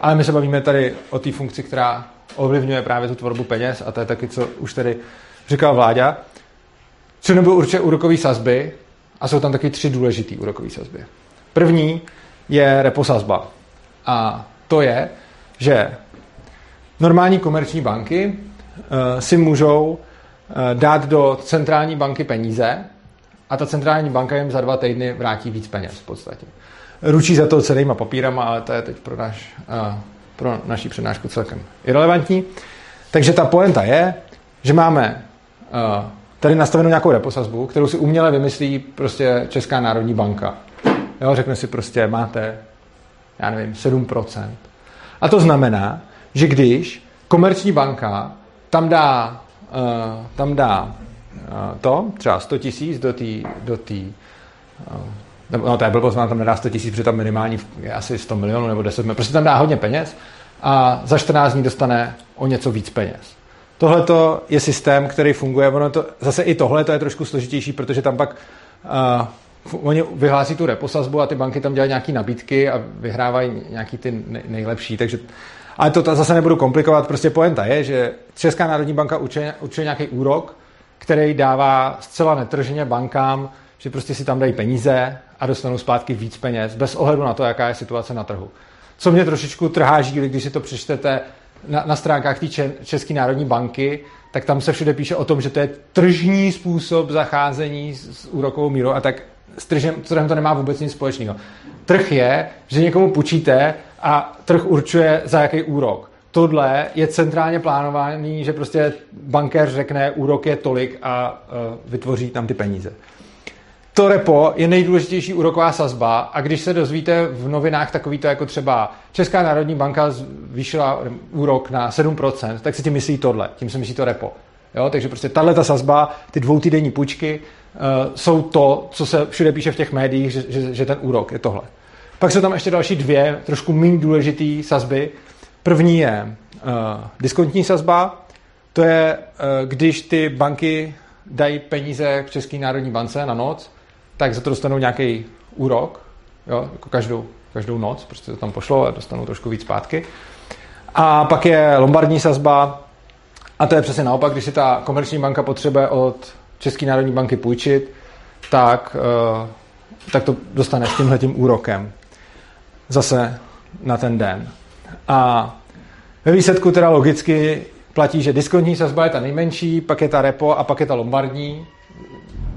ale my se bavíme tady o té funkci, která ovlivňuje právě tu tvorbu peněz a to je taky, co už tady říkal Vláďa. Černobyl určuje úrokové sazby a jsou tam taky tři důležité úrokové sazby. První je reposazba. A to je, že normální komerční banky uh, si můžou dát do centrální banky peníze a ta centrální banka jim za dva týdny vrátí víc peněz v podstatě. Ručí za to celýma papírama, ale to je teď pro, naš, pro naší přednášku celkem irrelevantní. Takže ta poenta je, že máme tady nastavenou nějakou reposazbu, kterou si uměle vymyslí prostě Česká národní banka. Jo, řekne si prostě, máte, já nevím, 7%. A to znamená, že když komerční banka tam dá, tam dá uh, to, třeba 100 tisíc do té, do tý, uh, no to je blbost, tam nedá 100 tisíc, protože tam minimální je asi 100 milionů nebo 10 milionů, prostě tam dá hodně peněz a za 14 dní dostane o něco víc peněz. Tohle je systém, který funguje. Ono to, zase i tohle to je trošku složitější, protože tam pak uh, oni vyhlásí tu reposazbu a ty banky tam dělají nějaké nabídky a vyhrávají nějaký ty nejlepší. Takže, ale to, to zase nebudu komplikovat. Prostě poenta je, že Česká národní banka určuje, určuje nějaký úrok, který dává zcela netržně bankám, že prostě si tam dají peníze a dostanou zpátky víc peněz, bez ohledu na to, jaká je situace na trhu. Co mě trošičku trhá žíly, když si to přečtete na, na stránkách té České národní banky, tak tam se všude píše o tom, že to je tržní způsob zacházení s, s úrokovou mírou a tak s tržem, trhem to nemá vůbec nic společného. Trh je, že někomu půjčíte a trh určuje za jaký úrok. Tohle je centrálně plánovaný, že prostě bankér řekne, úrok je tolik a uh, vytvoří tam ty peníze to repo je nejdůležitější úroková sazba a když se dozvíte v novinách takovýto jako třeba Česká národní banka zvýšila úrok na 7%, tak si tím myslí tohle, tím se myslí to repo. Jo? Takže prostě tahle ta sazba, ty dvoutýdenní půjčky uh, jsou to, co se všude píše v těch médiích, že, že, že ten úrok je tohle. Pak jsou tam ještě další dvě, trošku méně důležité sazby. První je uh, diskontní sazba, to je, uh, když ty banky dají peníze v České národní bance na noc, tak za to dostanou nějaký úrok, jo, jako každou, každou noc, prostě to tam pošlo a dostanou trošku víc zpátky. A pak je lombardní sazba, a to je přesně naopak, když si ta komerční banka potřebuje od České národní banky půjčit, tak, uh, tak to dostane s tímhletím úrokem. Zase na ten den. A ve výsledku teda logicky platí, že diskontní sazba je ta nejmenší, pak je ta repo a pak je ta lombardní,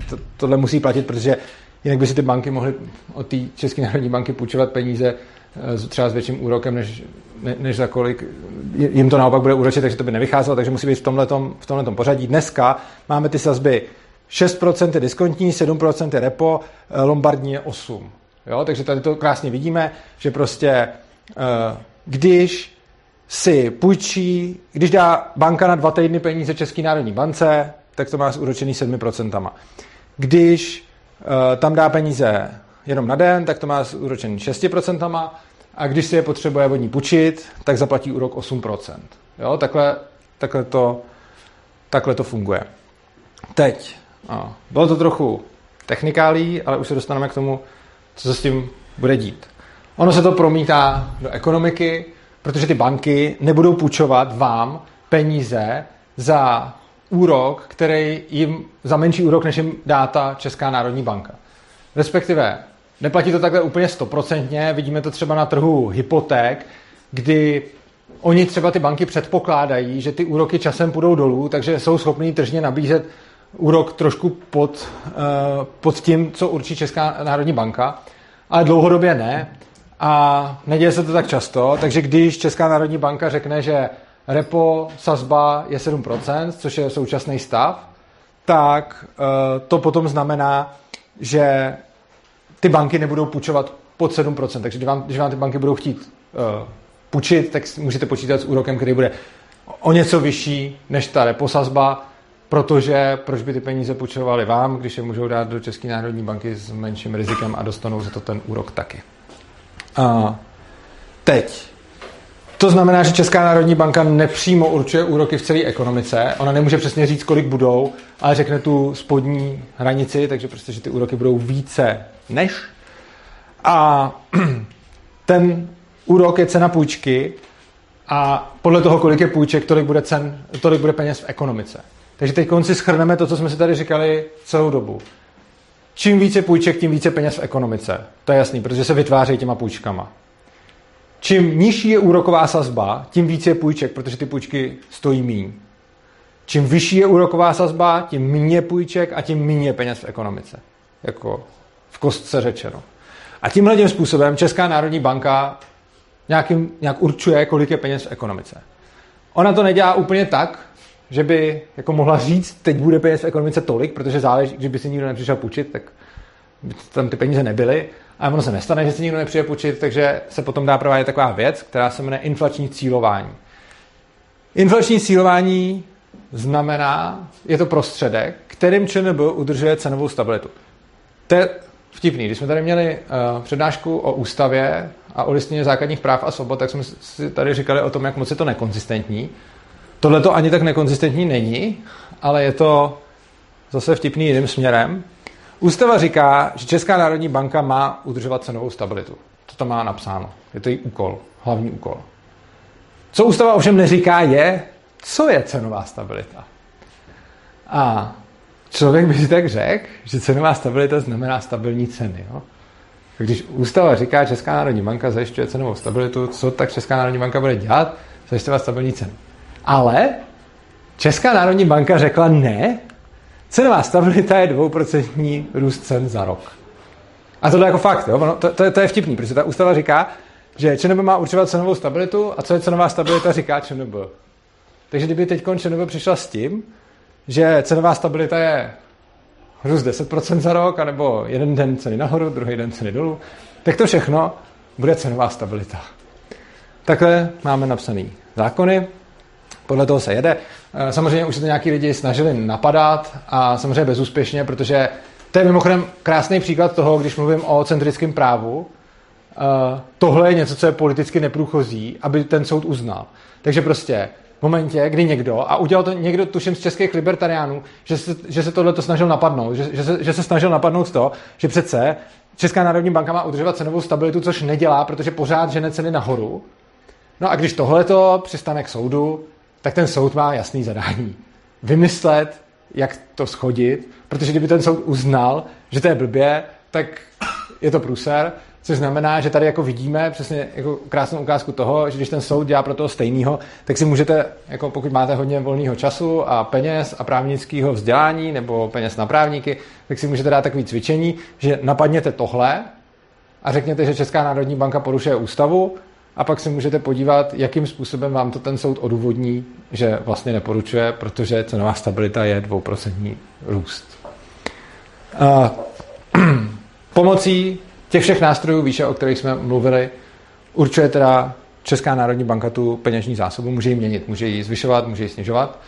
to, tohle musí platit, protože jinak by si ty banky mohly od té České národní banky půjčovat peníze eh, třeba s větším úrokem, než, ne, než za kolik jim to naopak bude úročit, takže to by nevycházelo, takže musí být v tomhletom, v pořadí. Dneska máme ty sazby 6% je diskontní, 7% je repo, eh, lombardní je 8. Jo? Takže tady to krásně vidíme, že prostě eh, když si půjčí, když dá banka na dva týdny peníze České národní bance, tak to má zúročený 7%. Když uh, tam dá peníze jenom na den, tak to má úročený 6%. A když si je potřebuje vodní půjčit, tak zaplatí úrok 8%. Jo, takhle, takhle, to, takhle to funguje. Teď, no, bylo to trochu technikálí, ale už se dostaneme k tomu, co se s tím bude dít. Ono se to promítá do ekonomiky, protože ty banky nebudou půjčovat vám peníze za úrok, který jim za menší úrok, než jim dá ta Česká národní banka. Respektive neplatí to takhle úplně stoprocentně, vidíme to třeba na trhu hypoték, kdy oni třeba ty banky předpokládají, že ty úroky časem půjdou dolů, takže jsou schopní tržně nabízet úrok trošku pod, uh, pod tím, co určí Česká národní banka, ale dlouhodobě ne. A neděje se to tak často, takže když Česká národní banka řekne, že repo sazba je 7%, což je současný stav, tak uh, to potom znamená, že ty banky nebudou půjčovat pod 7%. Takže když vám, když vám ty banky budou chtít uh, půjčit, tak můžete počítat s úrokem, který bude o něco vyšší než ta repo sazba, protože proč by ty peníze půjčovali vám, když je můžou dát do České národní banky s menším rizikem a dostanou za to ten úrok taky. A teď to znamená, že Česká národní banka nepřímo určuje úroky v celé ekonomice. Ona nemůže přesně říct, kolik budou, ale řekne tu spodní hranici, takže prostě, že ty úroky budou více než. A ten úrok je cena půjčky a podle toho, kolik je půjček, tolik bude, cen, tolik bude peněz v ekonomice. Takže teď konci schrneme to, co jsme si tady říkali celou dobu. Čím více půjček, tím více peněz v ekonomice. To je jasný, protože se vytvářejí těma půjčkama. Čím nižší je úroková sazba, tím více je půjček, protože ty půjčky stojí míň. Čím vyšší je úroková sazba, tím méně půjček a tím méně peněz v ekonomice. Jako v kostce řečeno. A tímhle tím způsobem Česká národní banka nějakým, nějak určuje, kolik je peněz v ekonomice. Ona to nedělá úplně tak, že by jako mohla říct, teď bude peněz v ekonomice tolik, protože záleží, když by si nikdo nepřišel půjčit, tak by tam ty peníze nebyly. A ono se nestane, že si nikdo nepřijde půjčit, takže se potom dá provádět taková věc, která se jmenuje inflační cílování. Inflační cílování znamená, je to prostředek, kterým ČNB udržuje cenovou stabilitu. To je vtipný. Když jsme tady měli uh, přednášku o ústavě a o listině základních práv a svobod, tak jsme si tady říkali o tom, jak moc je to nekonzistentní. Tohle to ani tak nekonzistentní není, ale je to zase vtipný jiným směrem. Ústava říká, že Česká národní banka má udržovat cenovou stabilitu. To tam má napsáno. Je to její úkol, hlavní úkol. Co ústava ovšem neříká je, co je cenová stabilita. A člověk by si tak řekl, že cenová stabilita znamená stabilní ceny. Jo? Když ústava říká, že Česká národní banka zajišťuje cenovou stabilitu, co tak Česká národní banka bude dělat? Zajišťovat stabilní ceny. Ale Česká národní banka řekla ne, cenová stabilita je dvouprocentní růst cen za rok. A to je jako fakt, jo? To, to, to, je vtipný, protože ta ústava říká, že ČNB má určovat cenovou stabilitu a co je cenová stabilita, říká ČNB. Takže kdyby teď ČNB přišla s tím, že cenová stabilita je růst 10% za rok, anebo jeden den ceny nahoru, druhý den ceny dolů, tak to všechno bude cenová stabilita. Takhle máme napsané zákony, podle toho se jede. Eh, samozřejmě už se to nějaký lidi snažili napadat a samozřejmě bezúspěšně, protože to je mimochodem krásný příklad toho, když mluvím o centrickém právu. Eh, tohle je něco, co je politicky neprůchozí, aby ten soud uznal. Takže prostě v momentě, kdy někdo, a udělal to někdo, tuším z českých libertariánů, že se, že se tohle to snažil napadnout, že, že, se, že se snažil napadnout to, že přece Česká národní banka má udržovat cenovou stabilitu, což nedělá, protože pořád žene ceny nahoru. No a když tohle to přistane k soudu, tak ten soud má jasný zadání. Vymyslet, jak to schodit, protože kdyby ten soud uznal, že to je blbě, tak je to průser, což znamená, že tady jako vidíme přesně jako krásnou ukázku toho, že když ten soud dělá pro toho stejného, tak si můžete, jako pokud máte hodně volného času a peněz a právnického vzdělání nebo peněz na právníky, tak si můžete dát takový cvičení, že napadněte tohle a řekněte, že Česká národní banka porušuje ústavu a pak se můžete podívat, jakým způsobem vám to ten soud odůvodní, že vlastně neporučuje, protože cenová stabilita je dvouprocentní růst. A, pomocí těch všech nástrojů výše, o kterých jsme mluvili, určuje teda Česká národní banka tu peněžní zásobu, může ji měnit, může ji zvyšovat, může ji snižovat.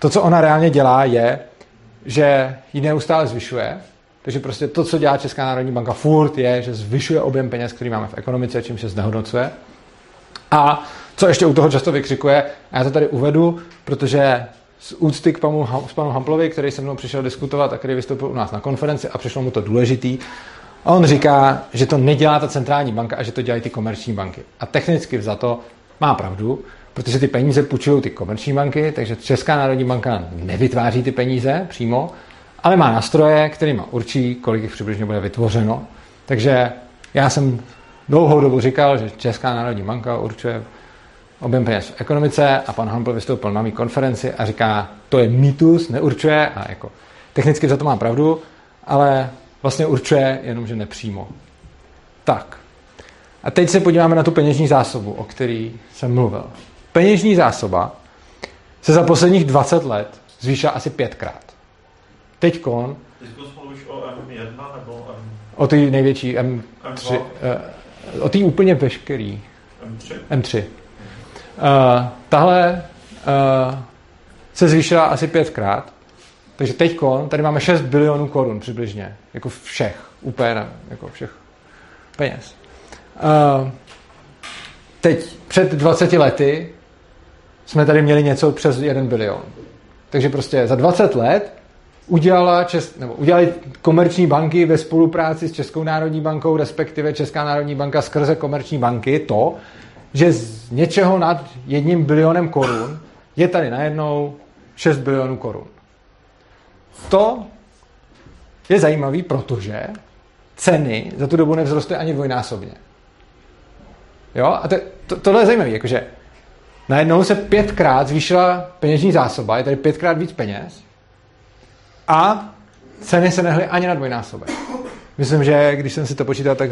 To, co ona reálně dělá, je, že ji neustále zvyšuje, takže prostě to, co dělá Česká národní banka furt, je, že zvyšuje objem peněz, který máme v ekonomice, čím se znehodnocuje. A co ještě u toho často vykřikuje, a já to tady uvedu, protože z úcty k panu, s panu Hamplovi, který se mnou přišel diskutovat a který vystoupil u nás na konferenci a přišlo mu to důležitý, a on říká, že to nedělá ta centrální banka a že to dělají ty komerční banky. A technicky za to má pravdu, protože ty peníze půjčují ty komerční banky, takže Česká národní banka nevytváří ty peníze přímo, ale má nástroje, kterými určí, kolik jich přibližně bude vytvořeno. Takže já jsem dlouhou dobu říkal, že Česká národní banka určuje objem peněz v ekonomice a pan Hampel vystoupil na mý konferenci a říká, to je mýtus, neurčuje a jako technicky za to má pravdu, ale vlastně určuje, jenomže nepřímo. Tak. A teď se podíváme na tu peněžní zásobu, o který jsem mluvil. Peněžní zásoba se za posledních 20 let zvýšila asi pětkrát. Teďkon... Teď mluvíš o M1 nebo M... O té největší M3. M2. O té úplně veškerý. M3. M3. Uh, tahle uh, se zvýšila asi pětkrát. Takže teď tady máme 6 bilionů korun přibližně. Jako všech. Úplně ne, jako všech peněz. Uh, teď před 20 lety jsme tady měli něco přes 1 bilion. Takže prostě za 20 let udělala čes, nebo udělali komerční banky ve spolupráci s Českou národní bankou, respektive Česká národní banka skrze komerční banky to, že z něčeho nad jedním bilionem korun je tady najednou 6 bilionů korun. To je zajímavý, protože ceny za tu dobu nevzrostly ani dvojnásobně. Jo? A to, to, tohle je zajímavé, jakože najednou se pětkrát zvýšila peněžní zásoba, je tady pětkrát víc peněz a ceny se nehly ani na dvojnásobek. Myslím, že když jsem si to počítal, tak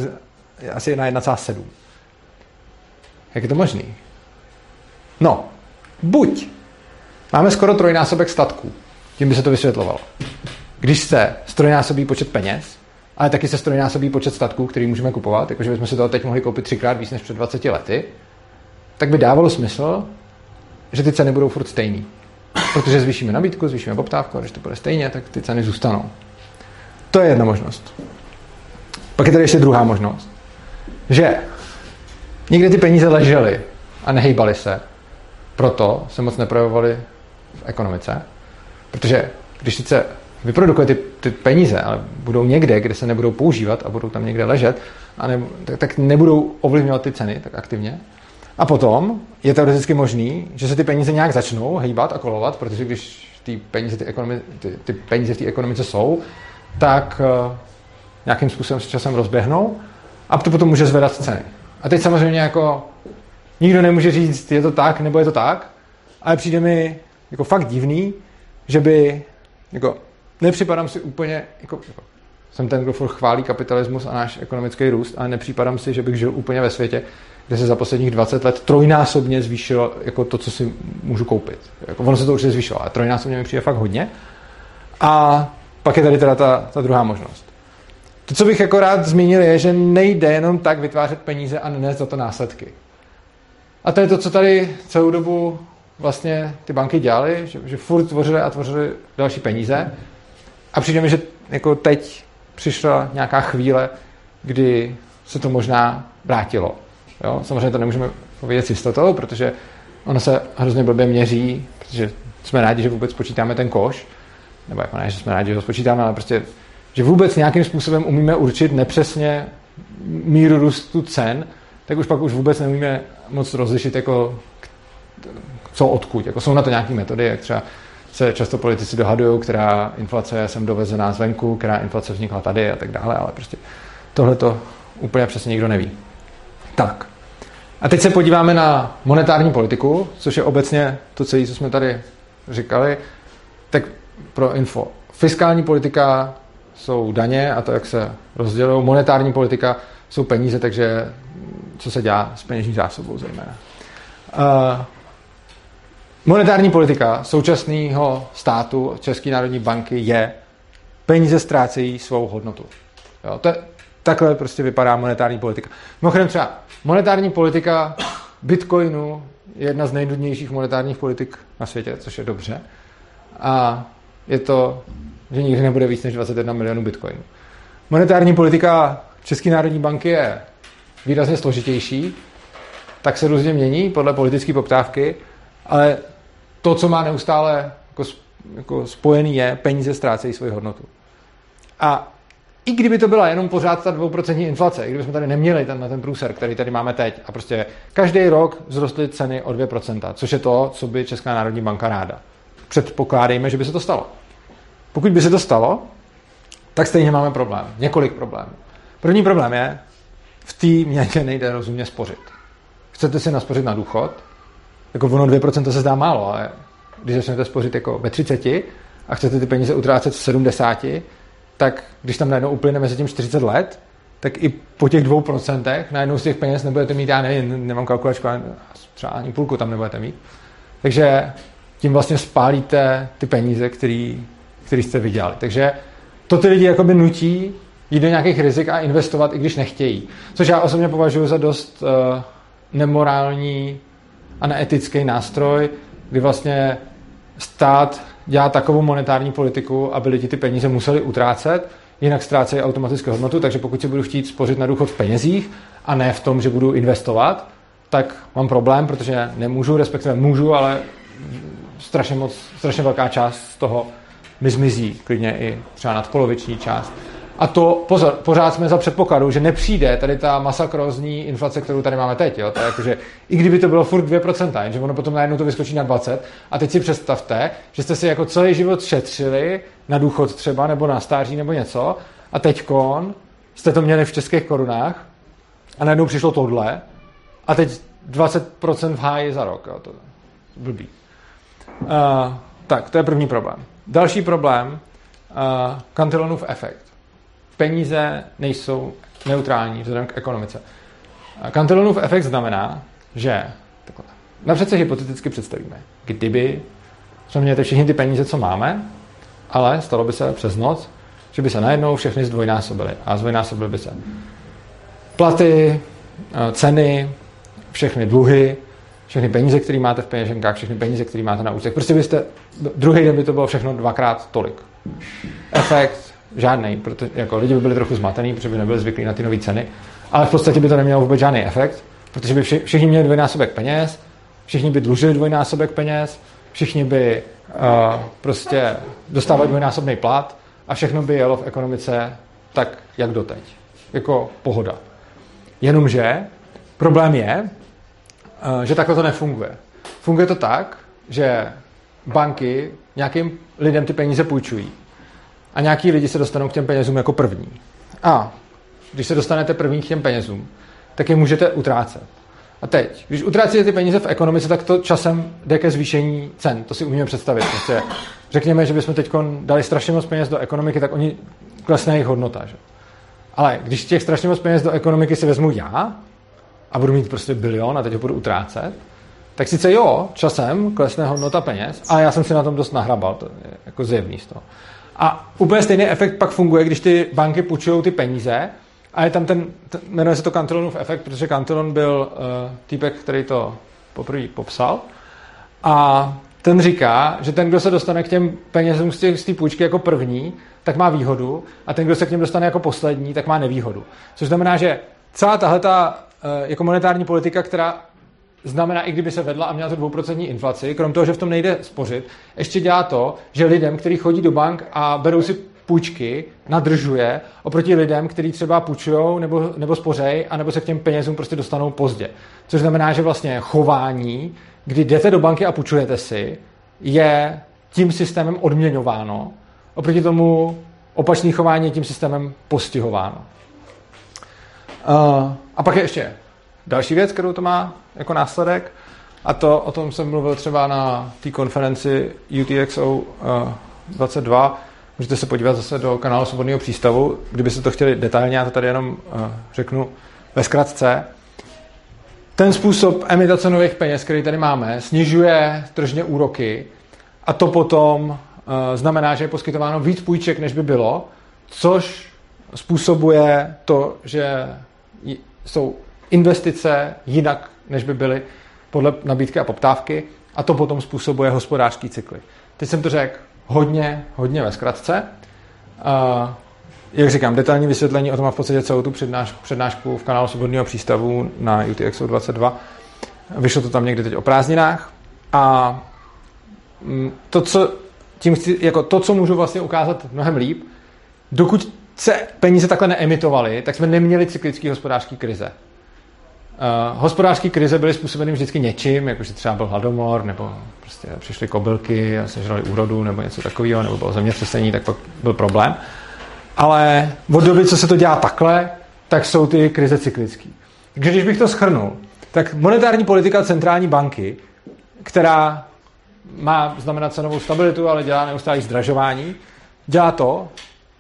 asi na 1,7. Jak je to možný? No, buď máme skoro trojnásobek statků, tím by se to vysvětlovalo. Když se strojnásobí počet peněz, ale taky se strojnásobí počet statků, který můžeme kupovat, jakože bychom si toho teď mohli koupit třikrát víc než před 20 lety, tak by dávalo smysl, že ty ceny budou furt stejný. Protože zvýšíme nabídku, zvýšíme poptávku, a když to bude stejně, tak ty ceny zůstanou. To je jedna možnost. Pak je tady ještě druhá možnost. Že někde ty peníze ležely a nehejbaly se. Proto se moc neprojevovaly v ekonomice. Protože když sice vyprodukuje ty, ty peníze, ale budou někde, kde se nebudou používat a budou tam někde ležet, a ne, tak, tak nebudou ovlivňovat ty ceny tak aktivně. A potom je teoreticky možný, že se ty peníze nějak začnou hýbat a kolovat, protože když ty peníze, ty, ekonomi, ty, ty peníze v té ekonomice jsou, tak uh, nějakým způsobem s časem rozběhnou a to potom může zvedat ceny. A teď samozřejmě jako nikdo nemůže říct, je to tak nebo je to tak, ale přijde mi jako fakt divný, že by jako nepřipadám si úplně, jako, jako jsem ten, kdo chválí kapitalismus a náš ekonomický růst, ale nepřipadám si, že bych žil úplně ve světě, kde se za posledních 20 let trojnásobně zvýšilo jako to, co si můžu koupit. Jako ono se to určitě zvýšilo, ale trojnásobně mi přijde fakt hodně. A pak je tady teda ta, ta druhá možnost. To, co bych jako rád zmínil, je, že nejde jenom tak vytvářet peníze a nenést za to následky. A to je to, co tady celou dobu vlastně ty banky dělaly, že, že furt tvořily a tvořily další peníze. A přijde mi, že jako teď přišla nějaká chvíle, kdy se to možná vrátilo. Jo? Samozřejmě to nemůžeme povědět s jistotou, protože ono se hrozně blbě měří, protože jsme rádi, že vůbec počítáme ten koš, nebo jako ne, že jsme rádi, že ho spočítáme, ale prostě, že vůbec nějakým způsobem umíme určit nepřesně míru růstu cen, tak už pak už vůbec neumíme moc rozlišit, jako co odkud. Jako jsou na to nějaké metody, jak třeba se často politici dohadují, která inflace je sem dovezená zvenku, která inflace vznikla tady a tak dále, ale prostě tohle to úplně přesně nikdo neví. Tak. A teď se podíváme na monetární politiku, což je obecně to celé, co jsme tady říkali. Tak pro info. Fiskální politika jsou daně a to, jak se rozdělují. Monetární politika jsou peníze, takže co se dělá s peněžní zásobou zejména. Uh, monetární politika současného státu České národní banky je peníze ztrácejí svou hodnotu. Jo, to je, takhle prostě vypadá monetární politika. Mimochodem třeba monetární politika Bitcoinu je jedna z nejnudnějších monetárních politik na světě, což je dobře. A je to, že nikdy nebude víc než 21 milionů bitcoinů. Monetární politika České národní banky je výrazně složitější, tak se různě mění podle politické poptávky, ale to, co má neustále jako, jako spojený, je peníze ztrácejí svoji hodnotu. A i kdyby to byla jenom pořád ta 2% inflace, i kdybychom tady neměli ten, ten průser, který tady máme teď, a prostě každý rok vzrostly ceny o 2%, což je to, co by Česká národní banka ráda. Předpokládejme, že by se to stalo. Pokud by se to stalo, tak stejně máme problém. Několik problémů. První problém je, v té měně nejde rozumně spořit. Chcete si naspořit na důchod, jako ono 2% se zdá málo, ale když začnete spořit jako ve 30 a chcete ty peníze utrácet v 70, tak když tam najednou uplyne mezi tím 40 let, tak i po těch dvou procentech najednou z těch peněz nebudete mít, já nevím, nemám kalkulačku, třeba ani půlku tam nebudete mít. Takže tím vlastně spálíte ty peníze, který, který jste vydělali. Takže to ty lidi jakoby nutí jít do nějakých rizik a investovat, i když nechtějí. Což já osobně považuji za dost uh, nemorální a neetický nástroj, kdy vlastně stát dělá takovou monetární politiku, aby lidi ty peníze museli utrácet, jinak ztrácejí automaticky hodnotu, takže pokud si budu chtít spořit na důchod v penězích a ne v tom, že budu investovat, tak mám problém, protože nemůžu, respektive můžu, ale strašně moc, strašně velká část z toho mi zmizí, klidně i třeba nadpoloviční část. A to pozor, pořád jsme za předpokladu, že nepřijde tady ta masakrózní inflace, kterou tady máme teď. Jo? To je jako, že i kdyby to bylo furt 2%, jenže ono potom najednou to vyskočí na 20. A teď si představte, že jste si jako celý život šetřili na důchod třeba, nebo na stáří, nebo něco, a teďkon jste to měli v českých korunách a najednou přišlo tohle a teď 20% v háji za rok. Jo, to je blbý. Uh, tak, to je první problém. Další problém, uh, Cantillonův efekt. Peníze nejsou neutrální vzhledem k ekonomice. Cantillonův efekt znamená, že takhle, napřed se hypoteticky představíme, kdyby jsme měli všechny ty peníze, co máme, ale stalo by se přes noc, že by se najednou všechny zdvojnásobily a zdvojnásobily by se platy, eh, ceny, všechny dluhy, všechny peníze, které máte v peněženkách, všechny peníze, které máte na účtech. Prostě byste, druhý den by to bylo všechno dvakrát tolik. Efekt žádný, protože jako lidi by byli trochu zmatený, protože by nebyli zvyklí na ty nové ceny, ale v podstatě by to nemělo vůbec žádný efekt, protože by vši, všichni měli dvojnásobek peněz, všichni by dlužili dvojnásobek peněz, všichni by uh, prostě dostávali dvojnásobný plat a všechno by jelo v ekonomice tak, jak doteď. Jako pohoda. Jenomže problém je, uh, že takhle to nefunguje. Funguje to tak, že banky nějakým lidem ty peníze půjčují a nějaký lidi se dostanou k těm penězům jako první. A když se dostanete první k těm penězům, tak je můžete utrácet. A teď, když utrácíte ty peníze v ekonomice, tak to časem jde ke zvýšení cen. To si umíme představit. Prostě řekněme, že bychom teď dali strašně moc peněz do ekonomiky, tak oni klesne jejich hodnota. Že? Ale když těch strašně moc peněz do ekonomiky si vezmu já a budu mít prostě bilion a teď ho budu utrácet, tak sice jo, časem klesne hodnota peněz, ale já jsem si na tom dost nahrabal, to je jako zjevný z toho. A úplně stejný efekt pak funguje, když ty banky půjčují ty peníze a je tam ten, ten jmenuje se to Cantillonův efekt, protože Cantillon byl uh, týpek, který to poprvé popsal. A ten říká, že ten, kdo se dostane k těm penězům z té půjčky jako první, tak má výhodu a ten, kdo se k něm dostane jako poslední, tak má nevýhodu. Což znamená, že celá tahle ta, uh, jako monetární politika, která znamená, i kdyby se vedla a měla tu dvouprocentní inflaci, krom toho, že v tom nejde spořit, ještě dělá to, že lidem, kteří chodí do bank a berou si půjčky, nadržuje oproti lidem, kteří třeba půjčují nebo, nebo spořej, anebo se k těm penězům prostě dostanou pozdě. Což znamená, že vlastně chování, kdy jdete do banky a půjčujete si, je tím systémem odměňováno, oproti tomu opačný chování je tím systémem postihováno. Uh, a pak je ještě další věc, kterou to má jako následek, a to o tom jsem mluvil třeba na té konferenci UTXO uh, 22, Můžete se podívat zase do kanálu Svobodného přístavu, kdybyste to chtěli detailně, já to tady jenom uh, řeknu ve zkratce. Ten způsob emitace nových peněz, který tady máme, snižuje tržně úroky a to potom uh, znamená, že je poskytováno víc půjček, než by bylo, což způsobuje to, že jsou investice jinak, než by byly podle nabídky a poptávky a to potom způsobuje hospodářský cykly. Teď jsem to řekl hodně, hodně ve zkratce. Uh, jak říkám, detailní vysvětlení o tom má v podstatě celou tu přednáš, přednášku v kanálu Svobodného přístavu na UTXO 22. Vyšlo to tam někdy teď o prázdninách. A mm, to, co, tím chci, jako to, co můžu vlastně ukázat mnohem líp, dokud se peníze takhle neemitovaly, tak jsme neměli cyklický hospodářský krize. Uh, hospodářské krize byly způsobeny vždycky něčím, jakože třeba byl hladomor, nebo prostě přišly kobylky a sežrali úrodu, nebo něco takového, nebo bylo zemětřesení, tak pak byl problém. Ale od doby, co se to dělá takhle, tak jsou ty krize cyklické. Takže když bych to schrnul, tak monetární politika centrální banky, která má znamenat cenovou stabilitu, ale dělá neustále zdražování, dělá to,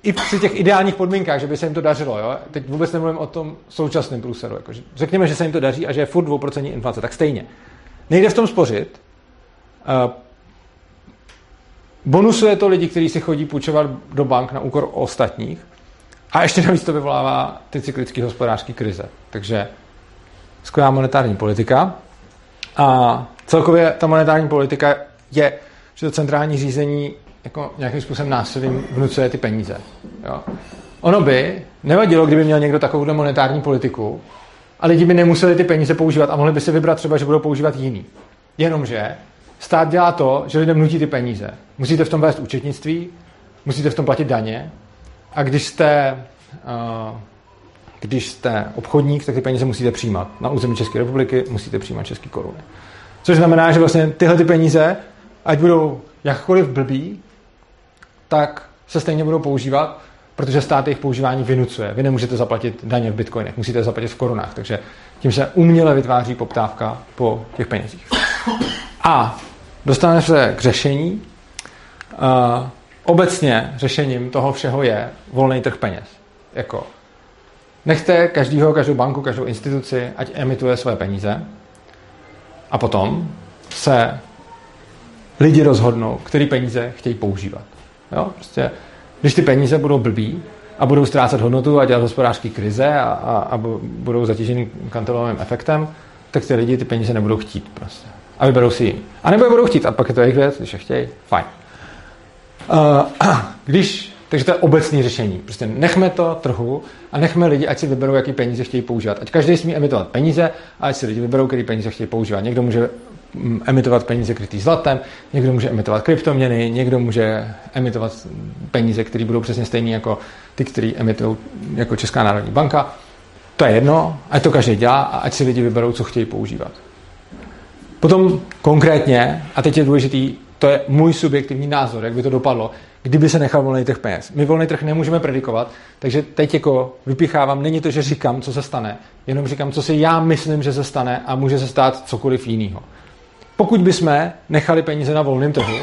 i při těch ideálních podmínkách, že by se jim to dařilo. Jo? Teď vůbec nemluvím o tom současném průseru. Jako, řekněme, že se jim to daří a že je furt 2% inflace, tak stejně. Nejde v tom spořit. Uh, bonusuje to lidi, kteří si chodí půjčovat do bank na úkor ostatních. A ještě navíc to vyvolává ty cyklické hospodářské krize. Takže skvělá monetární politika. A celkově ta monetární politika je, že to centrální řízení jako nějakým způsobem násilím vnucuje ty peníze. Jo. Ono by nevadilo, kdyby měl někdo takovou monetární politiku a lidi by nemuseli ty peníze používat a mohli by si vybrat třeba, že budou používat jiný. Jenomže stát dělá to, že lidem nutí ty peníze. Musíte v tom vést účetnictví, musíte v tom platit daně a když jste, uh, když jste obchodník, tak ty peníze musíte přijímat. Na území České republiky musíte přijímat české koruny. Což znamená, že vlastně tyhle ty peníze, ať budou jakkoliv blbý, tak se stejně budou používat, protože stát jejich používání vynucuje. Vy nemůžete zaplatit daně v bitcoinech, musíte je zaplatit v korunách, takže tím se uměle vytváří poptávka po těch penězích. A dostaneme se k řešení. Uh, obecně řešením toho všeho je volný trh peněz. Jako nechte každýho, každou banku, každou instituci, ať emituje své peníze a potom se lidi rozhodnou, který peníze chtějí používat. Jo? Prostě, když ty peníze budou blbý a budou ztrácet hodnotu a dělat hospodářské krize a, a, a budou zatíženy kantelovým efektem, tak ty lidi ty peníze nebudou chtít prostě. A vyberou si ji. A nebo je budou chtít, a pak je to jejich věc, když je chtějí, fajn. Uh, když, takže to je obecné řešení. Prostě nechme to trhu a nechme lidi, ať si vyberou, jaký peníze chtějí používat. Ať každý smí emitovat peníze a ať si lidi vyberou, který peníze chtějí používat. Někdo může emitovat peníze krytý zlatem, někdo může emitovat kryptoměny, někdo může emitovat peníze, které budou přesně stejné jako ty, které emitují jako Česká národní banka. To je jedno, ať to každý dělá a ať si lidi vyberou, co chtějí používat. Potom konkrétně, a teď je důležitý, to je můj subjektivní názor, jak by to dopadlo, kdyby se nechal volný trh peněz. My volný trh nemůžeme predikovat, takže teď jako vypichávám, není to, že říkám, co se stane, jenom říkám, co si já myslím, že se stane a může se stát cokoliv jiného. Pokud bychom nechali peníze na volném trhu,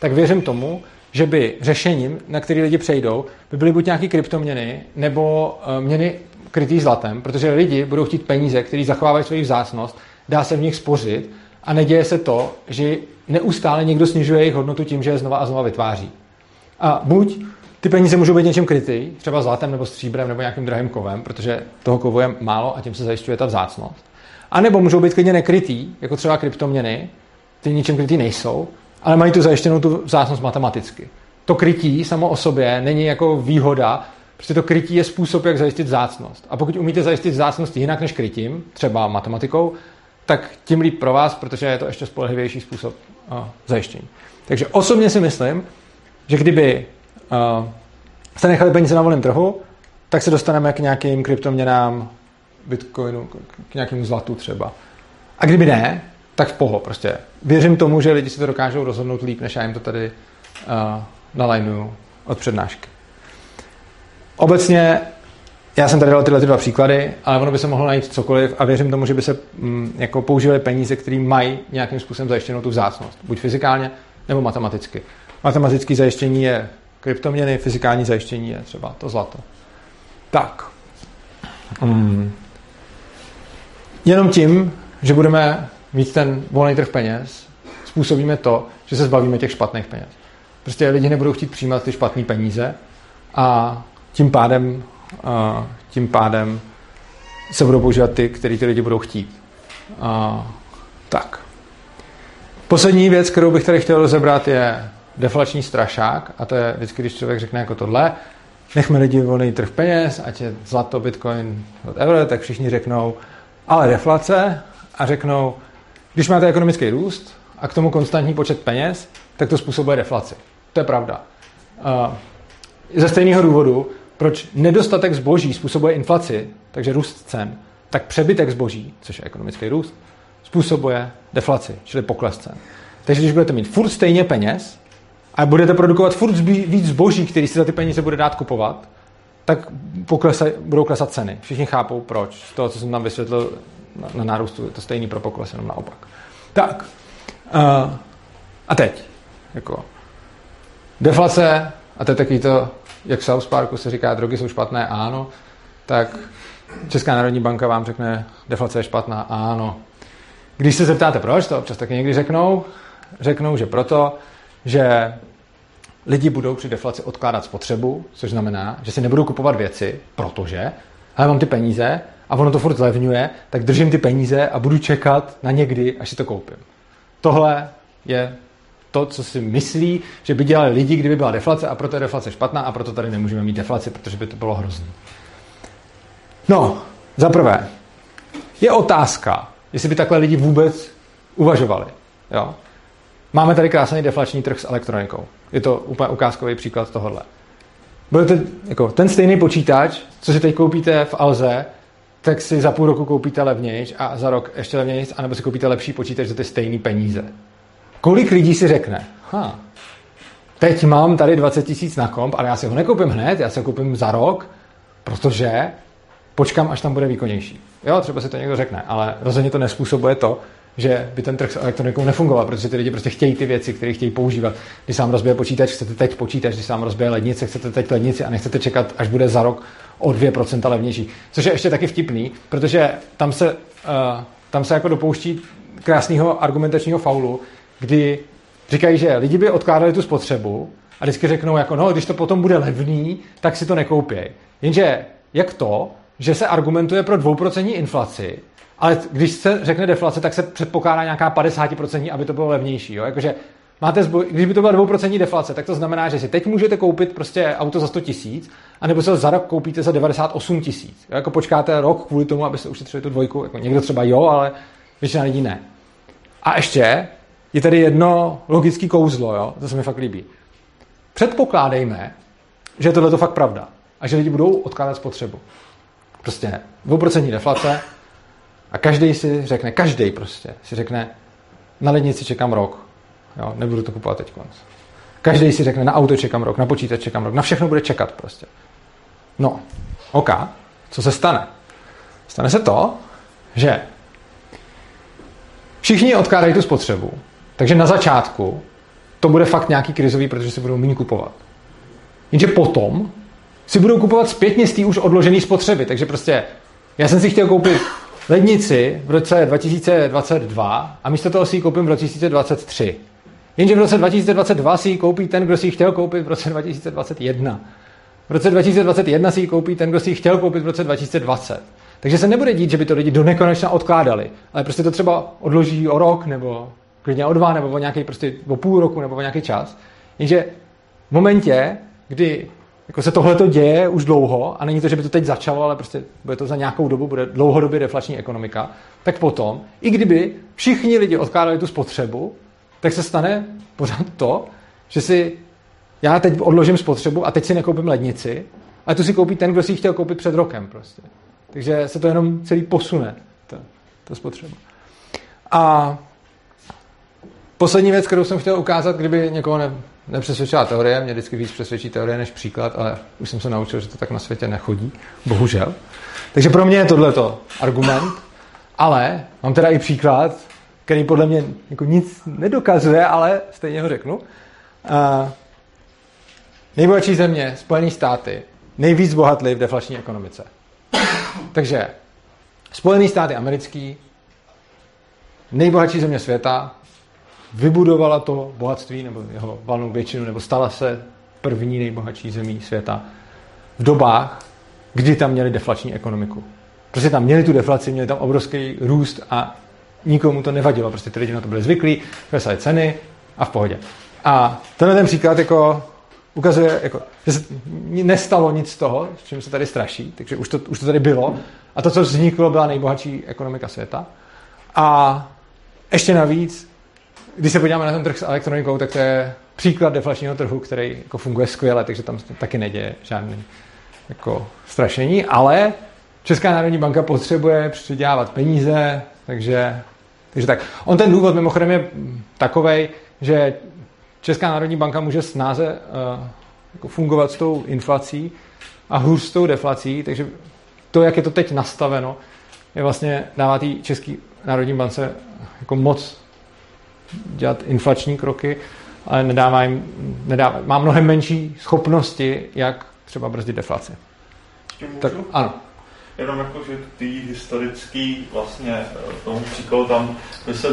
tak věřím tomu, že by řešením, na který lidi přejdou, by byly buď nějaké kryptoměny nebo uh, měny krytý zlatem, protože lidi budou chtít peníze, které zachovávají svoji vzácnost, dá se v nich spořit a neděje se to, že neustále někdo snižuje jejich hodnotu tím, že je znova a znova vytváří. A buď ty peníze můžou být něčím krytý, třeba zlatem nebo stříbrem nebo nějakým drahým kovem, protože toho kovu je málo a tím se zajišťuje ta vzácnost. A nebo můžou být klidně nekrytý, jako třeba kryptoměny, ty ničím krytý nejsou, ale mají tu zajištěnou tu vzácnost matematicky. To krytí samo o sobě není jako výhoda, Prostě to krytí je způsob, jak zajistit vzácnost. A pokud umíte zajistit vzácnost jinak než krytím, třeba matematikou, tak tím líp pro vás, protože je to ještě spolehlivější způsob uh, zajištění. Takže osobně si myslím, že kdyby uh, se nechali peníze na volném trhu, tak se dostaneme k nějakým kryptoměnám, bitcoinu, k nějakému zlatu třeba. A kdyby ne, tak v poho. Prostě věřím tomu, že lidi si to dokážou rozhodnout líp, než já jim to tady uh, nalajnuju od přednášky. Obecně já jsem tady dal tyhle ty dva příklady, ale ono by se mohlo najít cokoliv a věřím tomu, že by se mm, jako používaly peníze, které mají nějakým způsobem zajištěnou tu vzácnost. Buď fyzikálně, nebo matematicky. Matematické zajištění je kryptoměny, fyzikální zajištění je třeba to zlato. Tak. Mm. Jenom tím, že budeme mít ten volný trh peněz, způsobíme to, že se zbavíme těch špatných peněz. Prostě lidi nebudou chtít přijímat ty špatné peníze a tím pádem a tím pádem se budou používat ty, které ty lidi budou chtít. A, tak. Poslední věc, kterou bych tady chtěl rozebrat, je deflační strašák a to je vždycky, když člověk řekne jako tohle, nechme lidi volný trh peněz, ať je zlato, bitcoin, whatever, tak všichni řeknou, ale deflace a řeknou, když máte ekonomický růst a k tomu konstantní počet peněz, tak to způsobuje deflaci. To je pravda. Ze stejného důvodu proč nedostatek zboží způsobuje inflaci, takže růst cen, tak přebytek zboží, což je ekonomický růst, způsobuje deflaci, čili pokles cen. Takže když budete mít furt stejně peněz a budete produkovat furt víc zboží, který si za ty peníze bude dát kupovat, tak poklesaj, budou klesat ceny. Všichni chápou, proč. Z toho, co jsem tam vysvětlil na, na nárůstu, je to stejný pro pokles, jenom naopak. Tak. Uh, a teď. Jako, deflace, a to je takový to jak v South Parku se říká, drogy jsou špatné, ano, tak Česká národní banka vám řekne, deflace je špatná, ano. Když se zeptáte proč, to občas taky někdy řeknou, řeknou, že proto, že lidi budou při deflaci odkládat spotřebu, což znamená, že si nebudou kupovat věci, protože, ale mám ty peníze a ono to furt zlevňuje, tak držím ty peníze a budu čekat na někdy, až si to koupím. Tohle je to, co si myslí, že by dělali lidi, kdyby byla deflace a proto je deflace špatná a proto tady nemůžeme mít deflaci, protože by to bylo hrozné. No, za prvé, je otázka, jestli by takhle lidi vůbec uvažovali. Jo? Máme tady krásný deflační trh s elektronikou. Je to úplně ukázkový příklad tohohle. Budete, jako, ten stejný počítač, co si teď koupíte v Alze, tak si za půl roku koupíte levnějš a za rok ještě levnějš, anebo si koupíte lepší počítač za ty stejné peníze. Kolik lidí si řekne, ha, teď mám tady 20 tisíc na komp, ale já si ho nekoupím hned, já si ho koupím za rok, protože počkám, až tam bude výkonnější. Jo, třeba si to někdo řekne, ale rozhodně to nespůsobuje to, že by ten trh s elektronikou nefungoval, protože ty lidi prostě chtějí ty věci, které chtějí používat. Když sám rozbije počítač, chcete teď počítač, když sám rozbije lednice, chcete teď lednici a nechcete čekat, až bude za rok o 2% levnější. Což je ještě taky vtipný, protože tam se, uh, tam se jako dopouští krásného argumentačního faulu, kdy říkají, že lidi by odkládali tu spotřebu a vždycky řeknou, jako no, když to potom bude levný, tak si to nekoupěj. Jenže jak to, že se argumentuje pro 2% inflaci, ale když se řekne deflace, tak se předpokládá nějaká 50%, aby to bylo levnější. Jo? Jakože máte zboj, když by to byla 2% deflace, tak to znamená, že si teď můžete koupit prostě auto za 100 tisíc, anebo se za rok koupíte za 98 tisíc. Jako počkáte rok kvůli tomu, abyste ušetřili tu dvojku. Jako někdo třeba jo, ale většina lidí ne. A ještě je tady jedno logické kouzlo, jo? to se mi fakt líbí. Předpokládejme, že je tohle to fakt pravda a že lidi budou odkládat spotřebu. Prostě 2% deflace a každý si řekne, každý prostě si řekne, na lednici čekám rok, jo, nebudu to kupovat teď konc. Každý si řekne, na auto čekám rok, na počítač čekám rok, na všechno bude čekat prostě. No, OK, co se stane? Stane se to, že všichni odkládají tu spotřebu, takže na začátku to bude fakt nějaký krizový, protože si budou méně kupovat. Jenže potom si budou kupovat zpětně z té už odložené spotřeby. Takže prostě já jsem si chtěl koupit lednici v roce 2022 a místo toho si ji koupím v roce 2023. Jenže v roce 2022 si ji koupí ten, kdo si ji chtěl koupit v roce 2021. V roce 2021 si ji koupí ten, kdo si ji chtěl koupit v roce 2020. Takže se nebude dít, že by to lidi do nekonečna odkládali, ale prostě to třeba odloží o rok, nebo klidně o dva, nebo o nějaký prostě o půl roku, nebo o nějaký čas. Jenže v momentě, kdy jako se tohle to děje už dlouho a není to, že by to teď začalo, ale prostě bude to za nějakou dobu, bude dlouhodobě deflační ekonomika, tak potom, i kdyby všichni lidi odkládali tu spotřebu, tak se stane pořád to, že si já teď odložím spotřebu a teď si nekoupím lednici, ale tu si koupí ten, kdo si ji chtěl koupit před rokem prostě. Takže se to jenom celý posune, ta, ta spotřeba. A poslední věc, kterou jsem chtěl ukázat, kdyby někoho ne, nepřesvědčila teorie, mě vždycky víc přesvědčí teorie než příklad, ale už jsem se naučil, že to tak na světě nechodí, bohužel. Takže pro mě je tohleto argument, ale mám teda i příklad, který podle mě jako nic nedokazuje, ale stejně ho řeknu. Uh, nejbohatší země, Spojené státy, nejvíc bohatlý v deflační ekonomice. Takže Spojené státy americký, nejbohatší země světa, vybudovala to bohatství nebo jeho valnou většinu, nebo stala se první nejbohatší zemí světa v dobách, kdy tam měli deflační ekonomiku. Prostě tam měli tu deflaci, měli tam obrovský růst a nikomu to nevadilo. Prostě ty lidi na to byli zvyklí, klesaly ceny a v pohodě. A tenhle ten příklad jako ukazuje, jako, že se nestalo nic z toho, s čím se tady straší, takže už to, už to tady bylo. A to, co vzniklo, byla nejbohatší ekonomika světa. A ještě navíc když se podíváme na ten trh s elektronikou, tak to je příklad deflačního trhu, který jako funguje skvěle, takže tam taky neděje žádný jako strašení, ale Česká národní banka potřebuje přidělávat peníze, takže, takže tak. On ten důvod mimochodem je takový, že Česká národní banka může snáze uh, jako fungovat s tou inflací a hůř s tou deflací, takže to, jak je to teď nastaveno, je vlastně dává té České národní bance jako moc dělat inflační kroky, ale nedává jim, nedává, má mnohem menší schopnosti, jak třeba brzdit deflaci. Tak, ano. Jenom jako, že ty historický vlastně eh, tomu příkladu tam by se e,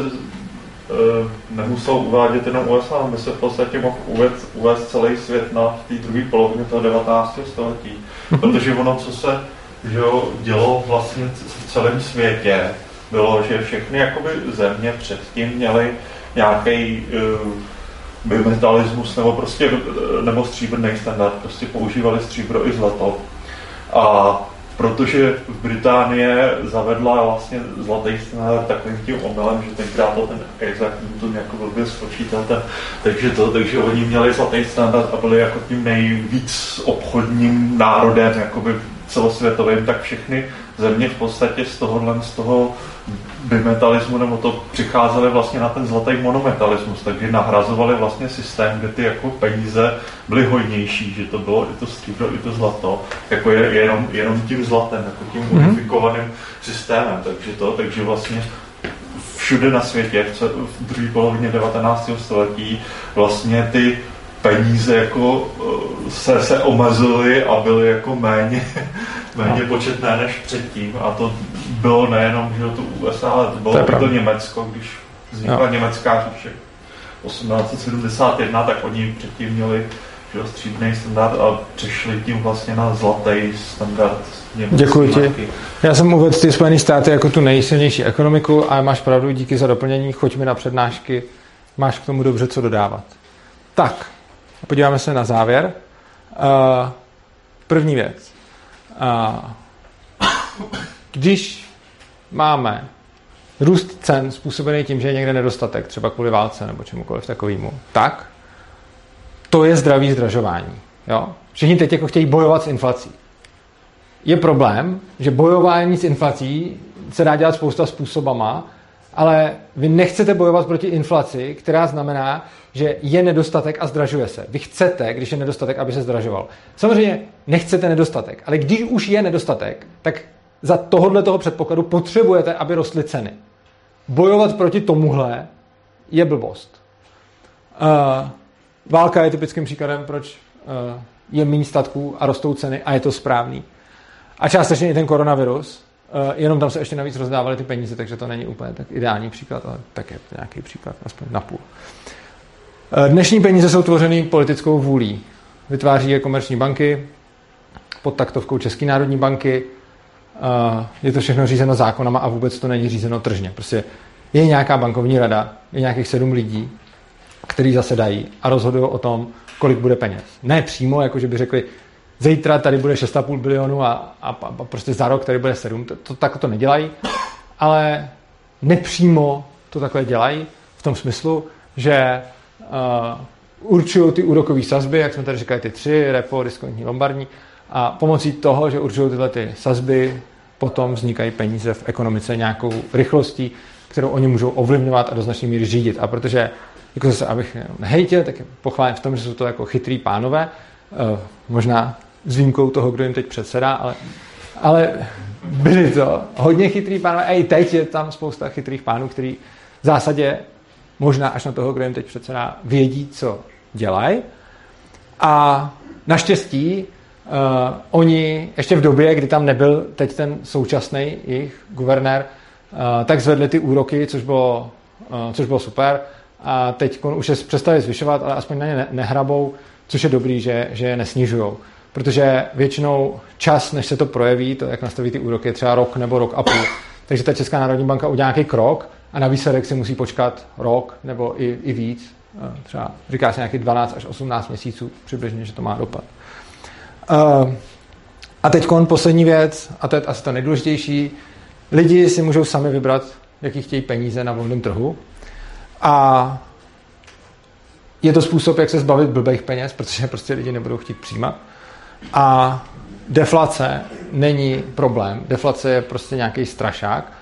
nemusel uvádět jenom USA, by se v podstatě mohl uvést, uvést celý svět na té druhé polovině toho 19. století. Protože ono, co se že jo, dělo vlastně v celém světě, bylo, že všechny jakoby země předtím měly nějaký uh, bimetalismus nebo prostě nebo stříbrný standard, prostě používali stříbro i zlato. A protože v Británie zavedla vlastně zlatý standard takovým tím omylem, že tenkrát to ten Isaac Newton jako blbě spočítal, ten, takže, to, takže oni měli zlatý standard a byli jako tím nejvíc obchodním národem jakoby celosvětovým, tak všechny země v podstatě z tohohle, z toho bimetalismu, nebo to přicházeli vlastně na ten zlatý monometalismus, takže nahrazovali vlastně systém, kde ty jako peníze byly hojnější, že to bylo i to stříbro, i to zlato, jako je, jenom, jenom tím zlatem, jako tím mm-hmm. unifikovaným systémem, takže to, takže vlastně všude na světě v, v druhé polovině 19. století vlastně ty peníze jako eh, se, se omezily a byly jako méně, méně no. početné než předtím. A to bylo nejenom, že to USA, ale to bylo to, to Německo, když vznikla no. německá říše 1871, tak oni předtím měli že stříbrný standard a přešli tím vlastně na zlatý standard. Děkuji ti. Já jsem uvedl ty Spojené státy jako tu nejsilnější ekonomiku a máš pravdu, díky za doplnění, choď mi na přednášky, máš k tomu dobře co dodávat. Tak, podíváme se na závěr. Uh, první věc. Když máme růst cen způsobený tím, že je někde nedostatek, třeba kvůli válce nebo čemukoliv takovému, tak to je zdravý zdražování. Jo? Všichni teď jako chtějí bojovat s inflací. Je problém, že bojování s inflací se dá dělat spousta způsobama, ale vy nechcete bojovat proti inflaci, která znamená, že je nedostatek a zdražuje se. Vy chcete, když je nedostatek, aby se zdražoval. Samozřejmě nechcete nedostatek, ale když už je nedostatek, tak za tohohle toho předpokladu potřebujete, aby rostly ceny. Bojovat proti tomuhle je blbost. Uh, válka je typickým příkladem, proč uh, je méně statků a rostou ceny a je to správný. A částečně i ten koronavirus, jenom tam se ještě navíc rozdávaly ty peníze, takže to není úplně tak ideální příklad, ale tak je nějaký příklad, aspoň na půl. Uh, dnešní peníze jsou tvořeny politickou vůlí. Vytváří je komerční banky pod taktovkou České národní banky, je to všechno řízeno zákonama a vůbec to není řízeno tržně. Prostě je nějaká bankovní rada, je nějakých sedm lidí, kteří zasedají a rozhodují o tom, kolik bude peněz. Ne přímo, jako že by řekli, zítra tady bude 6,5 bilionu a, a, a prostě za rok tady bude 7. To, to, tak to nedělají, ale nepřímo to takhle dělají v tom smyslu, že uh, určují ty úrokové sazby, jak jsme tady říkali, ty tři, repo, diskontní, lombardní, a pomocí toho, že určují tyhle ty sazby, potom vznikají peníze v ekonomice nějakou rychlostí, kterou oni můžou ovlivňovat a do značné míry řídit. A protože, jako zase, abych nehejtil, tak pochválím v tom, že jsou to jako chytrý pánové, eh, možná s výjimkou toho, kdo jim teď předsedá, ale, ale byli to hodně chytrý pánové. A i teď je tam spousta chytrých pánů, který v zásadě možná až na toho, kdo jim teď předsedá, vědí, co dělají. A naštěstí Uh, oni ještě v době, kdy tam nebyl teď ten současný jejich guvernér, uh, tak zvedli ty úroky, což bylo, uh, což bylo super. A teď už je přestali zvyšovat, ale aspoň na ně ne- nehrabou, což je dobrý, že, že je nesnižují. Protože většinou čas, než se to projeví, to, jak nastaví ty úroky, je třeba rok nebo rok a půl. Takže ta Česká národní banka udělá nějaký krok a na výsledek si musí počkat rok nebo i, i víc. Třeba říká se nějaký 12 až 18 měsíců přibližně, že to má dopad. A teď poslední věc, a to je asi to nejdůležitější, lidi si můžou sami vybrat, jaký chtějí peníze na volném trhu. A je to způsob, jak se zbavit blbých peněz, protože prostě lidi nebudou chtít přijímat. A deflace není problém. Deflace je prostě nějaký strašák,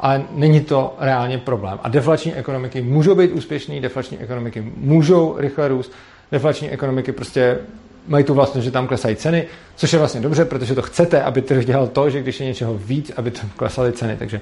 ale není to reálně problém. A deflační ekonomiky můžou být úspěšné, deflační ekonomiky můžou rychle růst, deflační ekonomiky prostě mají tu vlastnost, že tam klesají ceny, což je vlastně dobře, protože to chcete, aby trh dělal to, že když je něčeho víc, aby tam klesaly ceny. Takže,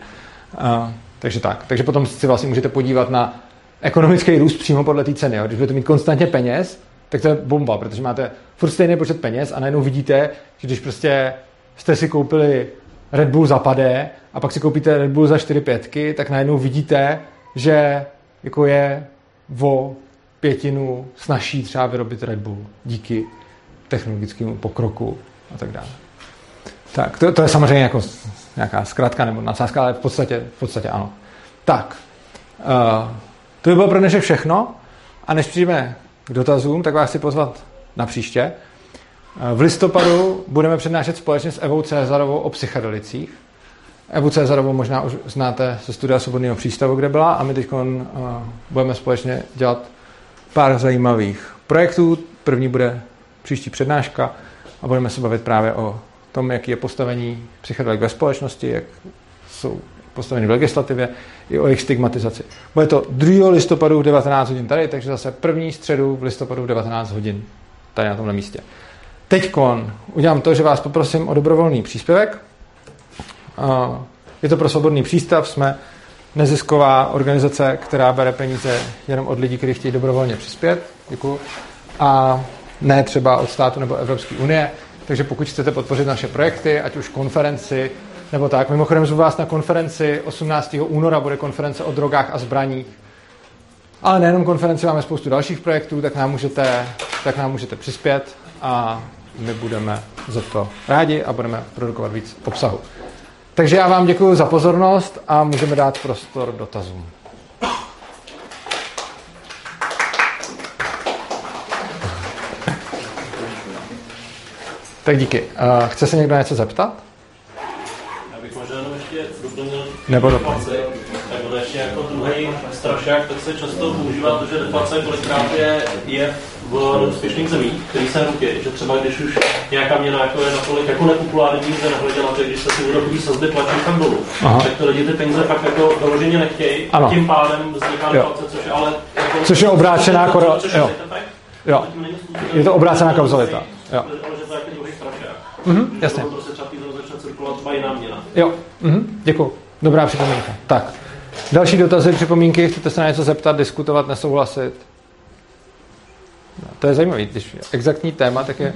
uh, takže tak. Takže potom si vlastně můžete podívat na ekonomický růst přímo podle té ceny. Jo. Když budete mít konstantně peněz, tak to je bomba, protože máte furt stejný počet peněz a najednou vidíte, že když prostě jste si koupili Red Bull zapadé a pak si koupíte Red Bull za 4 pětky, tak najednou vidíte, že jako je o pětinu snaží třeba vyrobit Red Bull díky technologickému pokroku a tak dále. Tak, to, to je samozřejmě jako nějaká zkratka nebo nadsázka, ale v podstatě, v podstatě ano. Tak, uh, to by bylo pro dnešek všechno a než přijdeme k dotazům, tak vás chci pozvat na příště. Uh, v listopadu budeme přednášet společně s Evou Cezarovou o psychedelicích. Evu Cezarovou možná už znáte ze studia Svobodného přístavu, kde byla a my teď uh, budeme společně dělat pár zajímavých projektů. První bude příští přednáška a budeme se bavit právě o tom, jaký je postavení psychedelik ve společnosti, jak jsou postaveny v legislativě, i o jejich stigmatizaci. Bude to 2. listopadu v 19 hodin tady, takže zase první středu v listopadu v 19 hodin tady na tomhle místě. Teď udělám to, že vás poprosím o dobrovolný příspěvek. Je to pro svobodný přístav, jsme nezisková organizace, která bere peníze jenom od lidí, kteří chtějí dobrovolně přispět. Děkuji. A ne třeba od státu nebo Evropské unie. Takže pokud chcete podpořit naše projekty, ať už konferenci, nebo tak. Mimochodem zvu vás na konferenci 18. února, bude konference o drogách a zbraních. Ale nejenom konferenci, máme spoustu dalších projektů, tak nám můžete, tak nám můžete přispět a my budeme za to rádi a budeme produkovat víc obsahu. Takže já vám děkuji za pozornost a můžeme dát prostor dotazům. Tak díky. Chce se někdo něco zeptat? Nebo deflace. Tak konečně jako druhý strašák, tak se často používá to, že deflace kolikrát je, je v neúspěšných zemích, který se nutí, že třeba když už nějaká měna jako je natolik jako nepopulární, že nehleděla, že když se ty úrokové sazby tlačí tam dolů, Aha. tak to lidi ty peníze pak jako doloženě nechtějí, ano. tím pádem vzniká deflace, což je ale jako, což je obrácená korelace. Jo. Jo. Je to obrácená kauzalita. Jo. Ale že to je jako druhý strašák. Mhm, jasně. Prostě třeba začne cirkulovat jiná měna. Jo, mhm, děkuji. Dobrá připomínka. Tak. Další dotazy, připomínky, chcete se na něco zeptat, diskutovat, nesouhlasit? No, to je zajímavé, když je exaktní téma, tak je,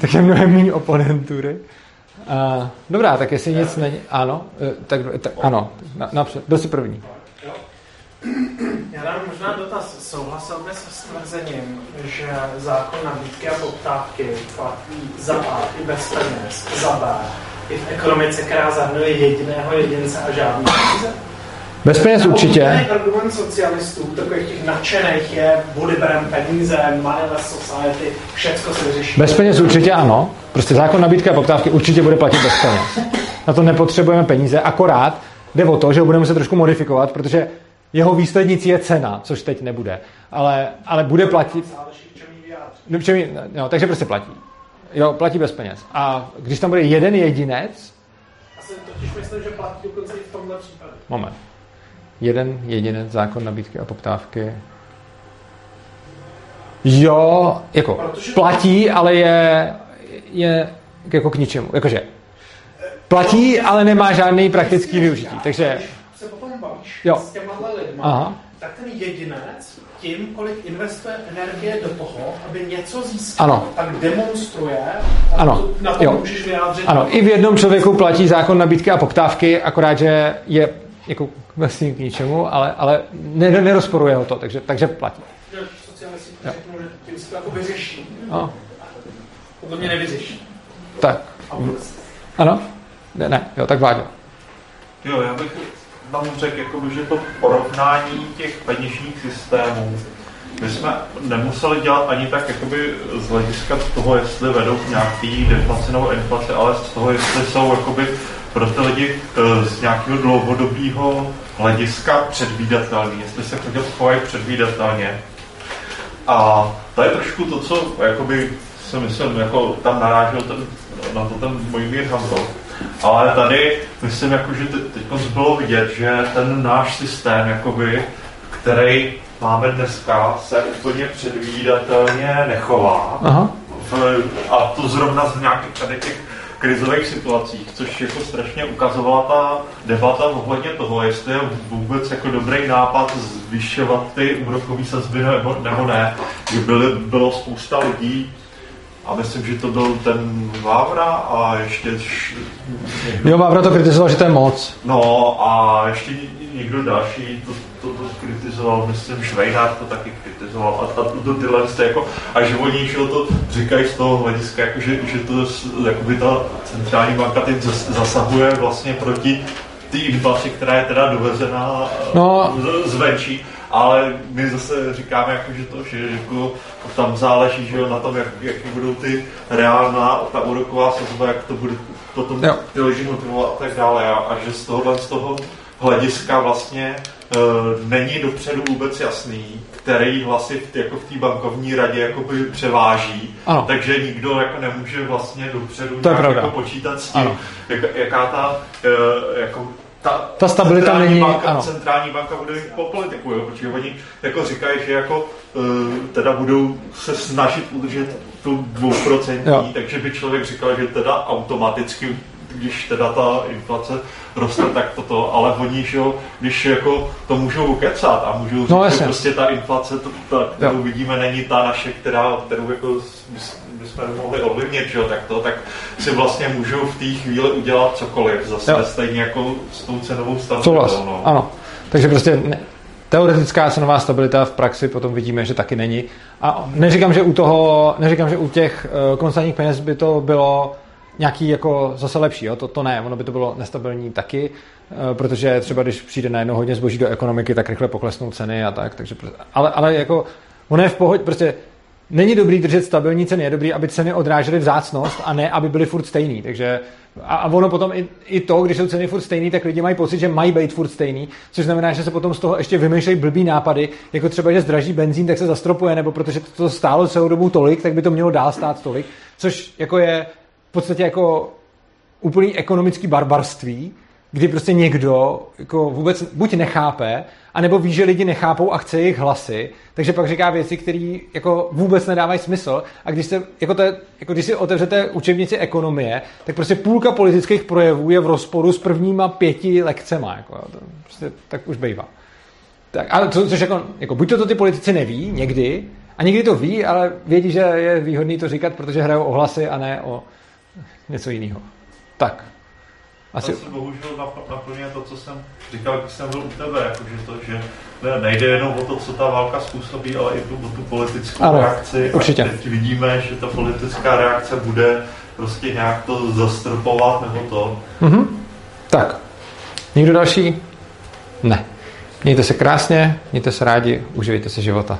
tak je mnohem méně oponentury. Uh, dobrá, tak jestli nic není... Ano, eh, tak, tak ano, na, napřed, kdo si první? Já dám možná dotaz. Souhlasil bys s tvrzením, že zákon nabídky a poptávky platí za A i bez peněz, za B i v ekonomice, která zahrnuje jediného jedince a žádný peníze? Bez peněz určitě. argument socialistů, takových těch nadšených je, bude berem peníze, moneyless society, všecko se vyřeší. Bez peněz určitě ano. Prostě zákon nabídky a poptávky určitě bude platit bez peněz. Na to nepotřebujeme peníze, akorát jde o to, že ho budeme se trošku modifikovat, protože jeho výslednicí je cena, což teď nebude. Ale, ale bude platit... Čem no, takže prostě platí. Jo, platí bez peněz. A když tam bude jeden jedinec... Já si totiž myslím, že platí dokonce i v tomhle případě. Moment. Jeden jedinec, zákon nabídky a poptávky. Jo, jako Protože platí, ale je, je jako k ničemu. Jakože platí, ale nemá žádný praktický využití. Takže... Když se potom bavíš jo. s těma lidma, Aha. tak ten jedinec tím, kolik investuje energie do toho, aby něco získal, ano. tak demonstruje a ano. na to jo. můžeš vyjádřit. Ano, i v jednom člověku platí zákon nabídky a poptávky, akorát, že je jako vlastně k ničemu, ale, ale ne, nerozporuje ho to, takže, takže platí. Socialisti řeknou, že tím se to jako vyřeší. No. Podle mě nevyřeší. Tak. Ano? Ne, ne, jo, tak Váďo. Jo, já bych tam řekl, jako, že to porovnání těch peněžních systémů my jsme nemuseli dělat ani tak jakoby z hlediska toho, jestli vedou k nějaký deflaci nebo inflaci, ale z toho, jestli jsou jakoby pro ty lidi eh, z nějakého dlouhodobého hlediska předvídatelný, jestli se chodil chovají předvídatelně. A to je trošku to, co jakoby si myslím, jako tam narážel ten, na to ten můj mír Hamzov ale tady myslím, jako, že teď bylo vidět, že ten náš systém, jakoby, který máme dneska, se úplně předvídatelně nechová. Aha. A to zrovna z nějakých tady těch krizových situacích, což jako strašně ukazovala ta debata ohledně toho, jestli je vůbec jako dobrý nápad zvyšovat ty úrokové sazby nebo, nebo ne. Byly, bylo spousta lidí, a myslím, že to byl ten Vávra a ještě... Jo, Vávra to kritizoval, že to je moc. No a ještě někdo další to, to, to kritizoval, myslím, Švejdár to taky kritizoval a, a to tyhle jako, a že oni že to říkají z toho hlediska, jako, že, že to jakoby ta centrální banka teď zasahuje vlastně proti té inflaci, která je teda dovezená no. zvenčí ale my zase říkáme, jako, že to, že jako, tam záleží že jo, na tom, jak, jak budou ty reálná, ta úroková sazba, jak to bude potom ty lidi motivovat a tak dále. A, a že z tohohle z toho hlediska vlastně není dopředu vůbec jasný, který hlasy v, jako v té bankovní radě jakoby převáží, ano. takže nikdo jako nemůže vlastně dopředu to nějak jako počítat s tím, jak, jaká ta uh, jako ta, ta stabilita centrální není, banka, ano. centrální banka bude mít po politiku, jo, protože oni jako říkají, že jako uh, teda budou se snažit udržet tu dvouprocentní, takže by člověk říkal, že teda automaticky když teda ta inflace roste, tak toto, ale oni, že jo, když jako to můžou kecat a můžou říct, no, že prostě ta inflace, to, ta, kterou jo. vidíme, není ta naše, která, kterou jako bychom mohli ovlivnit, že jo, tak to, tak si vlastně můžou v té chvíli udělat cokoliv, zase jo. stejně jako s tou cenovou stabilitou. No. Ano, takže prostě ne, teoretická cenová stabilita v praxi potom vidíme, že taky není. A neříkám, že u toho, neříkám, že u těch uh, konstantních peněz by to bylo nějaký jako zase lepší, jo? To, to ne, ono by to bylo nestabilní taky, uh, protože třeba když přijde najednou hodně zboží do ekonomiky, tak rychle poklesnou ceny a tak, takže, ale, ale jako ono je v pohodě, prostě není dobrý držet stabilní ceny, je dobrý, aby ceny odrážely vzácnost a ne, aby byly furt stejný. Takže a, a ono potom i, i, to, když jsou ceny furt stejný, tak lidi mají pocit, že mají být furt stejný, což znamená, že se potom z toho ještě vymýšlejí blbý nápady, jako třeba, že zdraží benzín, tak se zastropuje, nebo protože to, stálo celou dobu tolik, tak by to mělo dál stát tolik, což jako je v podstatě jako úplný ekonomický barbarství, kdy prostě někdo jako vůbec buď nechápe, anebo ví, že lidi nechápou a chce jejich hlasy, takže pak říká věci, které jako vůbec nedávají smysl. A když, se, jako to je, jako když si otevřete učebnici ekonomie, tak prostě půlka politických projevů je v rozporu s prvníma pěti lekcema. Jako, to prostě, tak už bývá. Tak, ale to, což jako, jako, buď to, to ty politici neví někdy, a někdy to ví, ale vědí, že je výhodný to říkat, protože hrajou ohlasy a ne o něco jiného. Tak. Asi... Asi bohužel naplňuje to, co jsem říkal, když jsem byl u tebe, jako, že, to, že nejde jenom o to, co ta válka způsobí, ale i tu, o tu politickou ano, reakci. Určitě. A teď vidíme, že ta politická reakce bude prostě nějak to zastrpovat nebo to. Mm-hmm. Tak. Někdo další? Ne. Mějte se krásně, mějte se rádi, užijte se života.